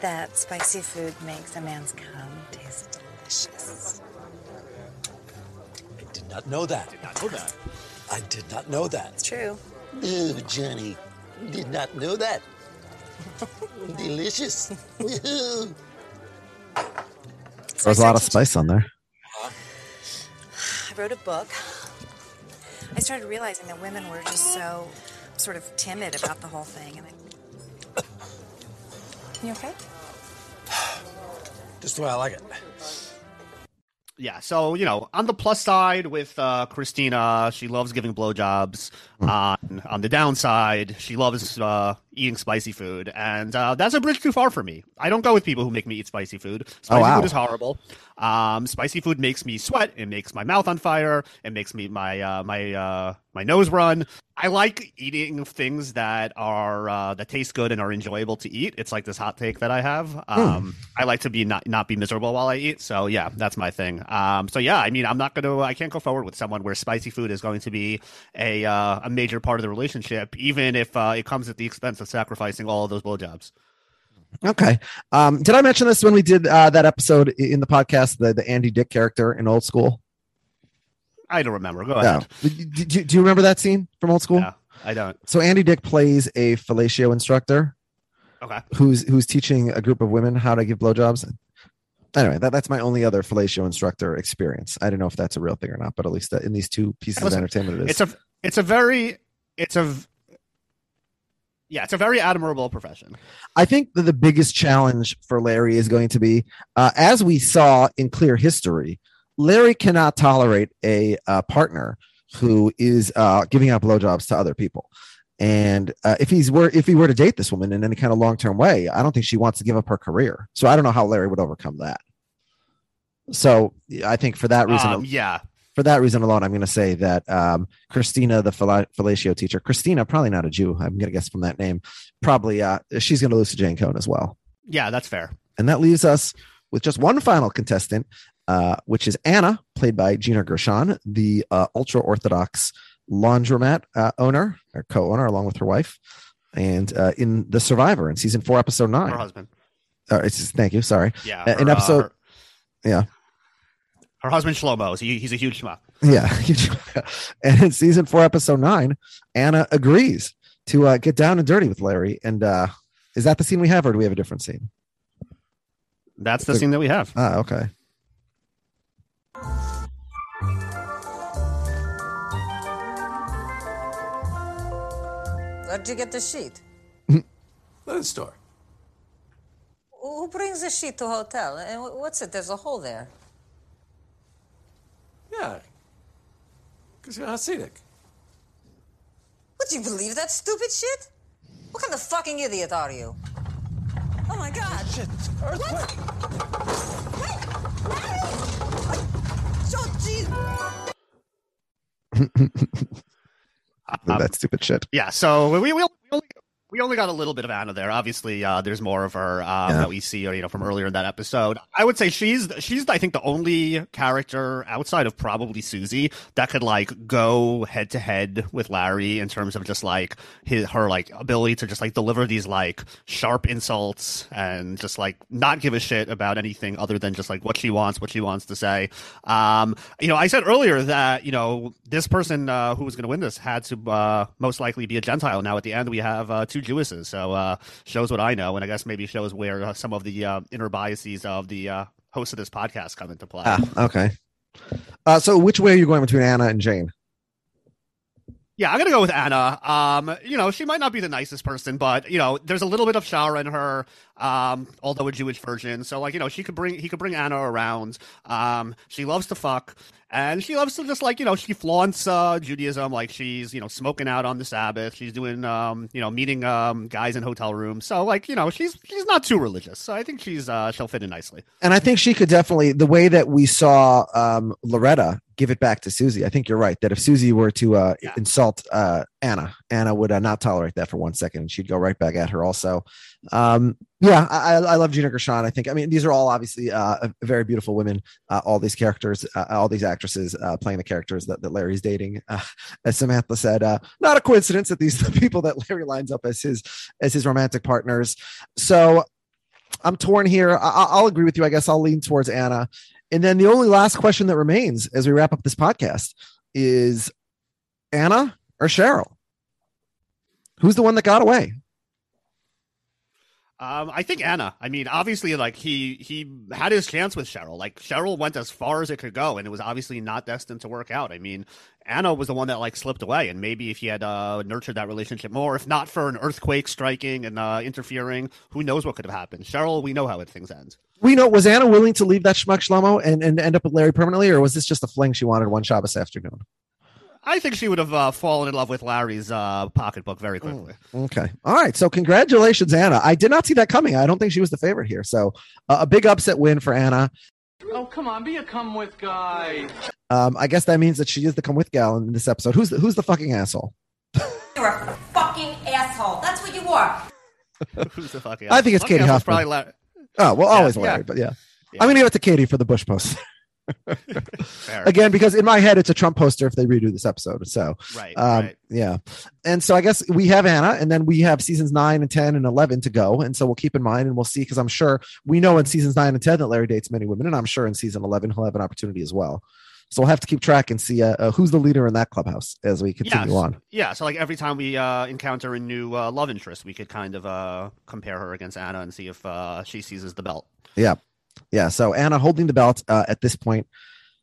Speaker 5: that spicy food makes a man's cum taste delicious?
Speaker 6: I did not know that. I Did not know that. I did not know that.
Speaker 5: It's true.
Speaker 6: Ooh, Johnny, did not know that. [LAUGHS] Delicious. Woohoo.
Speaker 2: There's a lot of spice on there.
Speaker 5: I wrote a book. I started realizing that women were just so sort of timid about the whole thing. And I... You okay?
Speaker 6: Just the way I like it.
Speaker 3: Yeah, so you know, on the plus side with uh, Christina, she loves giving blowjobs. [LAUGHS] On on the downside, she loves uh, eating spicy food, and uh, that's a bridge too far for me. I don't go with people who make me eat spicy food. Spicy
Speaker 2: Oh, wow.
Speaker 3: food is horrible. Um, spicy food makes me sweat. It makes my mouth on fire. It makes me my uh, my uh, my nose run. I like eating things that are uh, that taste good and are enjoyable to eat. It's like this hot take that I have. Um, I like to be not not be miserable while I eat. So yeah, that's my thing. Um, so yeah, I mean, I'm not gonna. I can't go forward with someone where spicy food is going to be a uh, a major part of the relationship, even if uh, it comes at the expense of sacrificing all of those blowjobs.
Speaker 2: Okay. Um, did I mention this when we did uh, that episode in the podcast, the the Andy Dick character in Old School?
Speaker 3: I don't remember. Go
Speaker 2: No.
Speaker 3: ahead.
Speaker 2: Do, do- do you remember that scene from Old School?
Speaker 3: Yeah, I don't.
Speaker 2: So Andy Dick plays a fellatio instructor
Speaker 3: Okay.
Speaker 2: who's who's teaching a group of women how to give blowjobs. Anyway, that, that's my only other fellatio instructor experience. I don't know if that's a real thing or not, but at least in these two pieces
Speaker 3: Listen,
Speaker 2: of entertainment, it is.
Speaker 3: It's a it's a very it's a, yeah, it's a very admirable profession.
Speaker 2: I think that the biggest challenge for Larry is going to be, uh, as we saw in Clear History, Larry cannot tolerate a uh, partner who is uh, giving out blowjobs to other people. And uh, if he's were if he were to date this woman in any kind of long term way, I don't think she wants to give up her career. So I don't know how Larry would overcome that. So I think for that reason,
Speaker 3: Um, yeah.
Speaker 2: For that reason alone, I'm going to say that um, Christina, the phila- fellatio teacher, Christina, probably not a Jew. I'm going to guess from that name, probably uh, she's going to lose to Jane Cohn as well.
Speaker 3: Yeah, that's fair.
Speaker 2: And that leaves us with just one final contestant, uh, which is Anna, played by Gina Gershon, the uh, ultra Orthodox laundromat uh, owner or co owner, along with her wife. And uh, in The Survivor in season four, episode nine.
Speaker 3: Her husband.
Speaker 2: Uh, it's, thank you. Sorry.
Speaker 3: Yeah,
Speaker 2: Uh, in
Speaker 3: her, uh,
Speaker 2: episode.
Speaker 3: her-
Speaker 2: yeah.
Speaker 3: Her husband Shlomo, he, he's a huge schmuck.
Speaker 2: Yeah. [LAUGHS] and in season four, episode nine, Anna agrees to uh, get down and dirty with Larry. And uh, is that the scene we have, or do we have a different scene?
Speaker 3: That's the scene that we have.
Speaker 2: Ah, okay.
Speaker 11: Where'd you get the sheet? [LAUGHS]
Speaker 22: Linen store.
Speaker 11: Who brings the sheet to hotel? And what's it? There's a hole there.
Speaker 22: Yeah. Because you're Hasidic.
Speaker 11: Would you believe that stupid shit? What kind of fucking idiot are you? Oh my god! Shit! Earthquake! So geez.
Speaker 3: Um, [LAUGHS]
Speaker 2: that stupid shit.
Speaker 3: Yeah, so we we only, we only got a little bit of Anna there. Obviously, uh, there's more of her um,
Speaker 2: Yeah.
Speaker 3: that we see, you know, from earlier in that episode. I would say she's she's I think the only character outside of probably Susie that could like go head to head with Larry in terms of just like his her like ability to just like deliver these like sharp insults and just like not give a shit about anything other than just like what she wants, what she wants to say. Um, you know, I said earlier that you know this person uh, who was going to win this had to uh, most likely be a Gentile. Now at the end we have uh, two Jewesses, so uh, shows what I know, and I guess maybe shows where uh, some of the uh, inner biases of the uh, host of this podcast come into play.
Speaker 2: Ah, okay. Uh, so which way are you going between Anna and Jane?
Speaker 3: Yeah, I'm gonna go with Anna. Um, you know, she might not be the nicest person, but you know, there's a little bit of Shara in her. Um, although a Jewish version, so like you know, she could bring he could bring Anna around. Um, she loves to fuck, and she loves to just like you know, she flaunts uh, Judaism, like she's you know smoking out on the Sabbath. She's doing um, you know, meeting um guys in hotel rooms. So like you know, she's she's not too religious. So I think she's uh she'll fit in nicely.
Speaker 2: And I think she could definitely the way that we saw um, Loretta give it back to Susie. I think you're right that if Susie were to uh, insult uh, Anna, Anna would uh, not tolerate that for one second, and she'd go right back at her. Also, um, yeah, I, I love Gina Gershon. I think I mean these are all obviously uh, very beautiful women. Uh, all these characters, uh, all these actresses uh, playing the characters that, that Larry's dating. Uh, [LAUGHS] as Samantha said, uh, not a coincidence that these are the people that Larry lines up as his as his romantic partners. So I'm torn here. I- I- I'll agree with you. I guess I'll lean towards Anna. And then the only last question that remains as we wrap up this podcast is Anna or Cheryl? Who's the one that got away?
Speaker 3: Um, I think Anna. I mean, obviously, like he he had his chance with Cheryl. Like Cheryl went as far as it could go, and it was obviously not destined to work out. I mean, Anna was the one that like slipped away, and maybe if he had uh, nurtured that relationship more, if not for an earthquake striking and uh, interfering, who knows what could have happened? Cheryl, we know how it things end.
Speaker 2: We know was Anna willing to leave that schmuck Shlomo and, and end up with Larry permanently, or was this just a fling she wanted one Shabbos afternoon?
Speaker 3: I think she would have uh, fallen in love with Larry's uh, pocketbook very quickly.
Speaker 2: Okay. All right. So congratulations, Anna. I did not see that coming. I don't think she was the favorite here. So uh, a big upset win for Anna.
Speaker 13: Oh, come on, be a come with guy.
Speaker 2: Um, I guess that means that she is the come with gal in this episode. Who's the, who's the fucking asshole?
Speaker 11: You're a fucking asshole. That's what you are. [LAUGHS]
Speaker 3: Who's the fucking?
Speaker 2: I think it's
Speaker 3: Fucking
Speaker 2: Katie
Speaker 3: asshole's
Speaker 2: Huffman.
Speaker 3: Probably Larry.
Speaker 2: Oh well,
Speaker 3: Yeah,
Speaker 2: always
Speaker 3: yeah.
Speaker 2: Larry, but yeah. I'm gonna give it to Katie for the Bush post. [LAUGHS] [LAUGHS] Again, because in my head it's a Trump poster if they redo this episode. So
Speaker 3: Right,
Speaker 2: um,
Speaker 3: right.
Speaker 2: yeah. And so I guess we have Anna, and then we have seasons nine and ten and eleven to go. And so we'll keep in mind and we'll see because I'm sure we know in seasons nine and ten that Larry dates many women, and I'm sure in season eleven he'll have an opportunity as well. So we'll have to keep track and see uh, uh, who's the leader in that clubhouse as we continue
Speaker 3: Yes.
Speaker 2: on.
Speaker 3: Yeah, so like every time we uh, encounter a new uh, love interest, we could kind of uh, compare her against Anna and see if uh, she seizes the belt.
Speaker 2: Yeah. Yeah. So Anna holding the belt uh, at this point.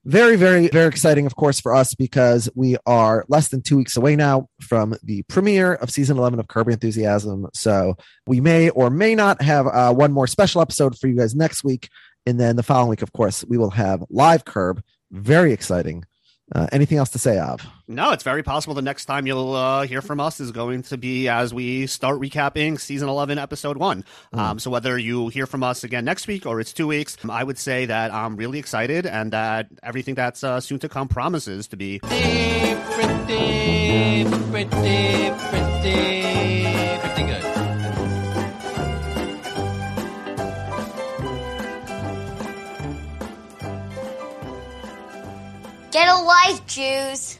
Speaker 2: Very, very, very exciting, of course, for us because we are less than two weeks away now from the premiere of season 11 of Curb Enthusiasm. So we may or may not have uh, one more special episode for you guys next week. And then the following week, of course, we will have live Curb. Very exciting. Uh, anything else to say, Av?
Speaker 3: No, it's very possible the next time you'll uh, hear from us is going to be as we start recapping season 11, episode one. Um, so whether you hear from us again next week or it's two weeks, I would say that I'm really excited and that everything that's uh, soon to come promises to be
Speaker 13: Pretty, pretty, pretty, pretty
Speaker 23: Get a life, Jews.